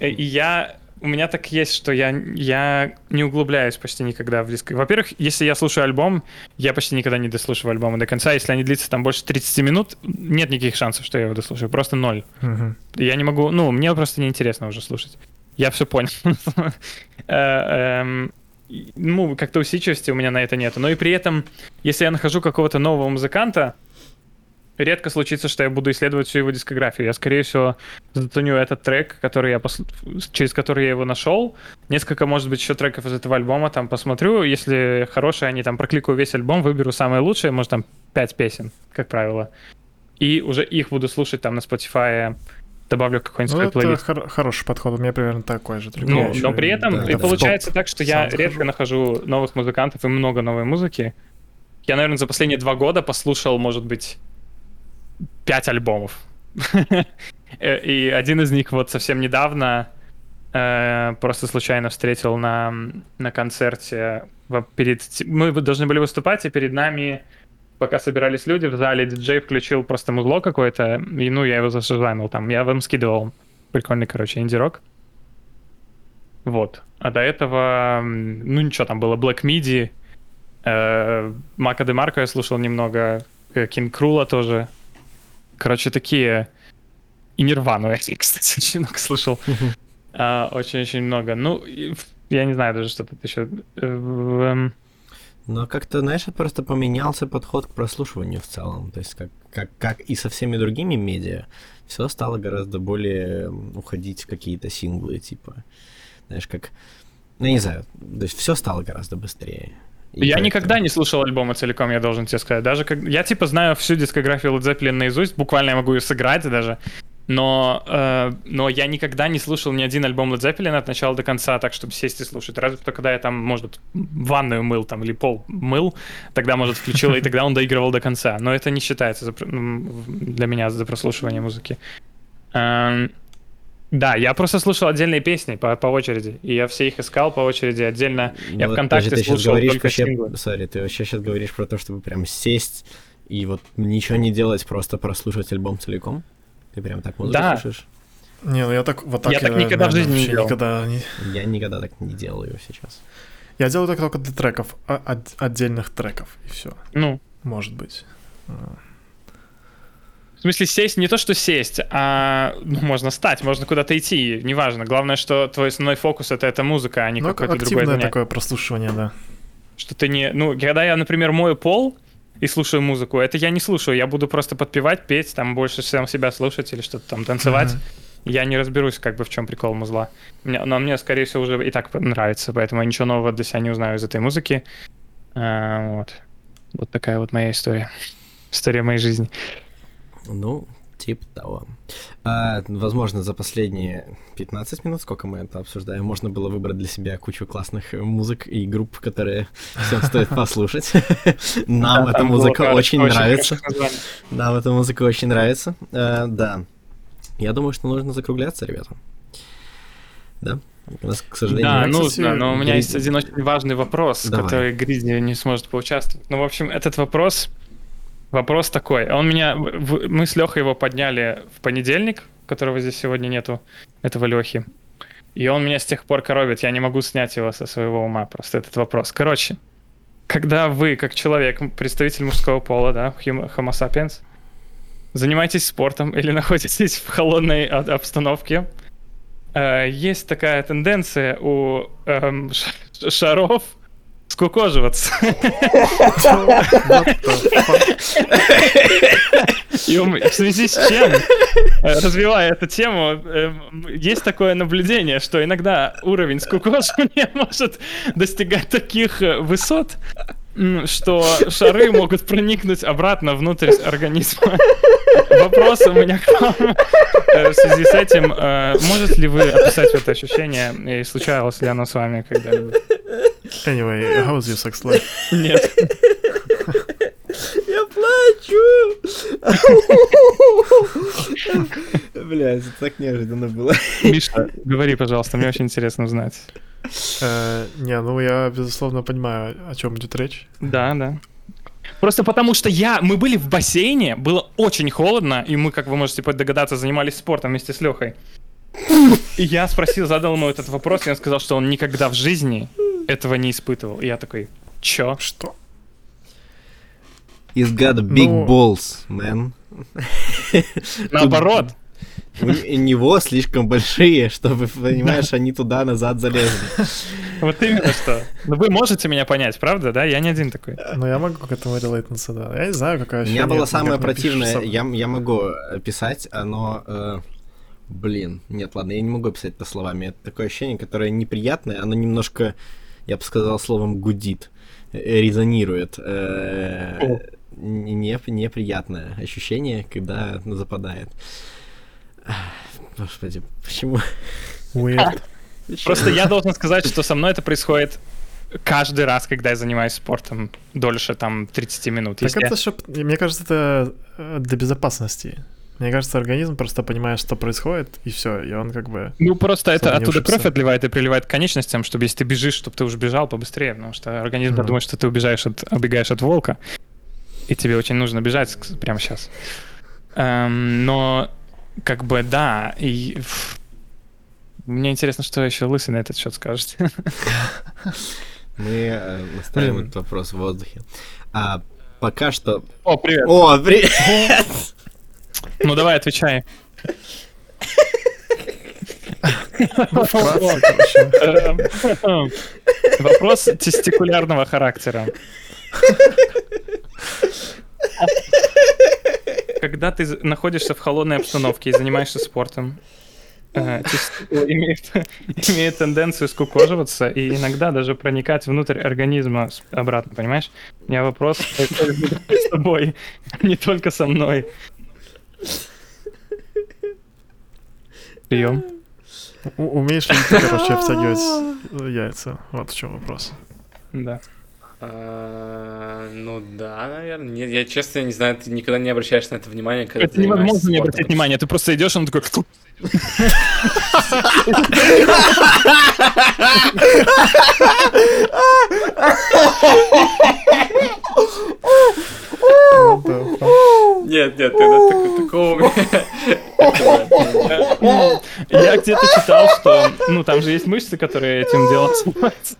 И я... У меня так есть, что я, я не углубляюсь почти никогда в диск. Во-первых, если я слушаю альбом, я почти никогда не дослушиваю альбомы до конца. Если они длятся там больше 30 минут, нет никаких шансов, что я его дослушаю. Просто ноль. Мгм. Я не могу, ну, мне просто неинтересно уже слушать. Я все понял. Э, эм, Ну, как-то усидчивости у меня на это нету. Но и при этом, если я нахожу какого-то нового музыканта, редко случится, что я буду исследовать всю его дискографию. Я, скорее всего, заценю этот трек, который я пос- через который я его нашел. Несколько, может быть, еще треков из этого альбома там посмотрю. Если хорошие они, там прокликаю весь альбом, выберу самые лучшие, может, там 5 песен, как правило. И уже их буду слушать там на Spotify, добавлю какой-нибудь Ну, свой это плейлист. хор- хороший подход. У меня примерно такой же. Ну, ещё но при этом да, и получается так, что я сам редко захожу. нахожу новых музыкантов и много новой музыки. Я, наверное, за последние два года послушал, может быть, пять альбомов. Э, И один из них вот совсем недавно э, просто случайно встретил на, на концерте. Перед... Мы должны были выступать, и перед нами, пока собирались люди в зале, диджей включил просто музло какое-то, и ну, я его зашазамил там. Я вам скидывал. Прикольный, короче, инди-рок. Вот. А до этого, ну ничего, там было Black Midi, э, Мака де Марко я слушал немного, Кинг Крула тоже. Короче, такие... И Нирвану я, кстати, очень много слышал. А, Очень-очень много. Ну, я не знаю даже, что тут еще... э, эм, Но как-то, знаешь, просто поменялся подход к прослушиванию в целом. То есть как, как, как и со всеми другими медиа, все стало гораздо более м, уходить в какие-то синглы, типа, знаешь, как, ну, я не знаю, то есть все стало гораздо быстрее. И Я никогда не слушал альбомы целиком, я должен тебе сказать. Даже как... Я, типа, знаю всю дискографию Led Zeppelin наизусть, буквально я могу ее сыграть даже. Но, э, но я никогда не слушал ни один альбом Led Zeppelin от начала до конца, так, чтобы сесть и слушать. Разве что, когда я там, может, ванную мыл там или пол мыл, тогда, может, включил, и тогда он доигрывал до конца. Но это не считается за для меня за прослушивание музыки. Эм, Да, я просто слушал отдельные песни по, по очереди, и я все их искал по очереди отдельно. Ну, я вот ВКонтакте подожди, ты сейчас слушал говоришь только вообще, синглы. сори, ты вообще сейчас говоришь про то, чтобы прям сесть и вот ничего не делать, просто прослушать альбом целиком? Ты прям так музыку Да. слушаешь? Не, ну я так вот так Я так никогда в наверное, жизни не делал. никогда не- Я никогда так не делаю сейчас. Я делаю так только для треков, а- от- отдельных треков, и все. Ну, Может быть. В смысле, сесть не то, что сесть, а ну, можно стать, можно куда-то идти, неважно. Главное, что твой основной фокус это эта музыка, а не Ну, какое-то другое занятие. такое прослушивание, да. Что ты не... Ну, когда я, например, мою пол и слушаю музыку, это я не слушаю, я буду просто подпевать, петь, там больше сам себя слушать или что-то там танцевать. Мгм. Я не разберусь, как бы в чем прикол музла. Но мне, скорее всего, уже и так нравится, поэтому я ничего нового для себя не узнаю из этой музыки. А, вот. Вот такая вот моя история. История моей жизни. Ну, типа того. А, возможно, за последние 15 минут, сколько мы это обсуждаем, можно было выбрать для себя кучу классных музык и групп, которые всем стоит послушать. Нам Да, эта музыка очень нравится. Нам эта музыка очень нравится. Да. Я думаю, что нужно закругляться, ребята. Да? У нас, к сожалению... Да, нужно, кстати, но у меня есть один очень важный вопрос, Давай. который Гризли не сможет поучаствовать. Ну, в общем, этот вопрос, вопрос такой. Он меня, мы с Лехой его подняли в понедельник, которого здесь сегодня нету, этого Лехи. И он меня с тех пор коробит, я не могу снять его со своего ума, просто этот вопрос. Короче, когда вы, как человек, представитель мужского пола, да, homo sapiens, занимаетесь спортом или находитесь в холодной а- обстановке, э, есть такая тенденция у эм, шаров скукоживаться. И в связи с чем, э, развивая эту тему, эм, есть такое наблюдение, что иногда уровень скукоживания может достигать таких э, высот, что шары могут проникнуть обратно внутрь организма. Вопрос у меня к вам э, в связи с этим. Можете ли вы описать это ощущение и случалось ли оно с вами когда-нибудь? Anyway, how's your sex life? Нет. Я плачу! Блядь, это так неожиданно было. Миша, говори, пожалуйста, мне очень интересно узнать. Э, Не, ну я, безусловно, понимаю, о чем идет речь. Да, да. Просто потому что я, мы были в бассейне, было очень холодно, и мы, как вы можете догадаться, занимались спортом вместе с Лехой. И я спросил, задал ему этот вопрос, и он сказал, что он никогда в жизни этого не испытывал. И я такой, чё? Что? He's got big Ну- balls, man. Наоборот. У него слишком большие, чтобы, понимаешь, они туда-назад залезли. Вот именно что. Ну вы можете меня понять, правда, да? Я не один такой. Ну я могу к этому релейтнуться, да. Я не знаю, какая У меня было самое противное, я, я могу описать, оно... блин, нет, ладно, я не могу описать это словами. Это такое ощущение, которое неприятное, оно немножко, я бы сказал словом, гудит, э, резонирует. э, не, неприятное ощущение, когда западает. Господи, почему? Weird. Просто я должен сказать, что со мной это происходит каждый раз, когда я занимаюсь спортом дольше там 30 минут. Так Если это чтоб... Мне кажется, это э, для безопасности. Мне кажется, организм просто понимает, что происходит, и все, и он как бы... Ну, просто это оттуда ушибся. кровь отливает и приливает к конечностям, чтобы если ты бежишь, чтобы ты уже бежал побыстрее, потому что организм Мгм. думает, что ты убегаешь от, убегаешь от волка, и тебе очень нужно бежать прямо сейчас. Эм, но, как бы, да, и... Мне интересно, что еще Лысый на этот счет скажет. Мы э, оставим Блин. этот вопрос в воздухе. А пока что... О, привет. О, привет! Ну, давай, отвечай. Вопрос тестикулярного характера. Когда ты находишься в холодной обстановке и занимаешься спортом, э, имеют тенденцию скукоживаться и иногда даже проникать внутрь организма обратно, понимаешь? У меня вопрос происходит с тобой, а не только со мной. Прием. У- Умеешь ли ты, короче, втягивать яйца? Вот в чем вопрос. Да. А, Ну да, наверное. Нет, я честно не знаю, ты никогда не обращаешь на это внимание, когда Это ты невозможно не обратить внимания. Ты просто идешь, он такой... Нет, нет, так- такого меня- где-то читал, что, ну, там же есть мышцы, которые этим делом занимаются.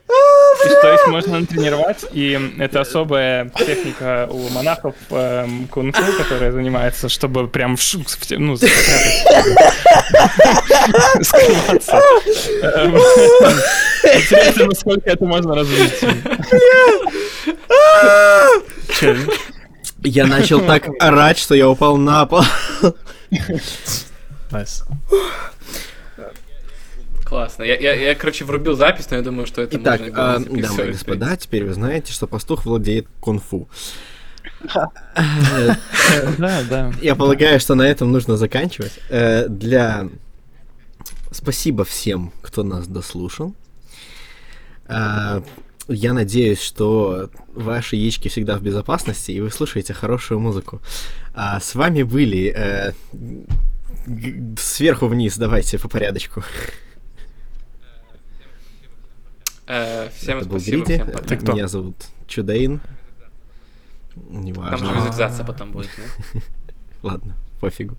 И что их можно натренировать, и это особая техника у монахов эм, кунг-фу, которая занимается, чтобы прям в ну. скрываться. Интересно, насколько это можно развить. Я начал так орать, что я упал на пол. Nice. Классно. Я, я, я, короче, врубил запись, но я думаю, что это и так можно было записывать, дамы и господа, теперь вы знаете, что пастух владеет кунг-фу. Да, да. Я полагаю, что на этом нужно заканчивать. Э, Для... Спасибо всем, кто нас дослушал. А, Я надеюсь, что ваши яички всегда в безопасности, и вы слушаете хорошую музыку. А с вами были э, сверху вниз, давайте по порядочку. Э, всем Это был спасибо, Гриди, всем меня зовут Чудейн. Там же Неважно. визуализация потом будет, да? Ладно, пофигу.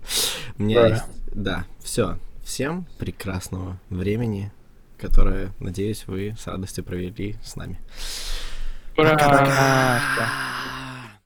У меня Да. есть... Да, все. Всем прекрасного времени, которое, надеюсь, вы с радостью провели с нами. Ура!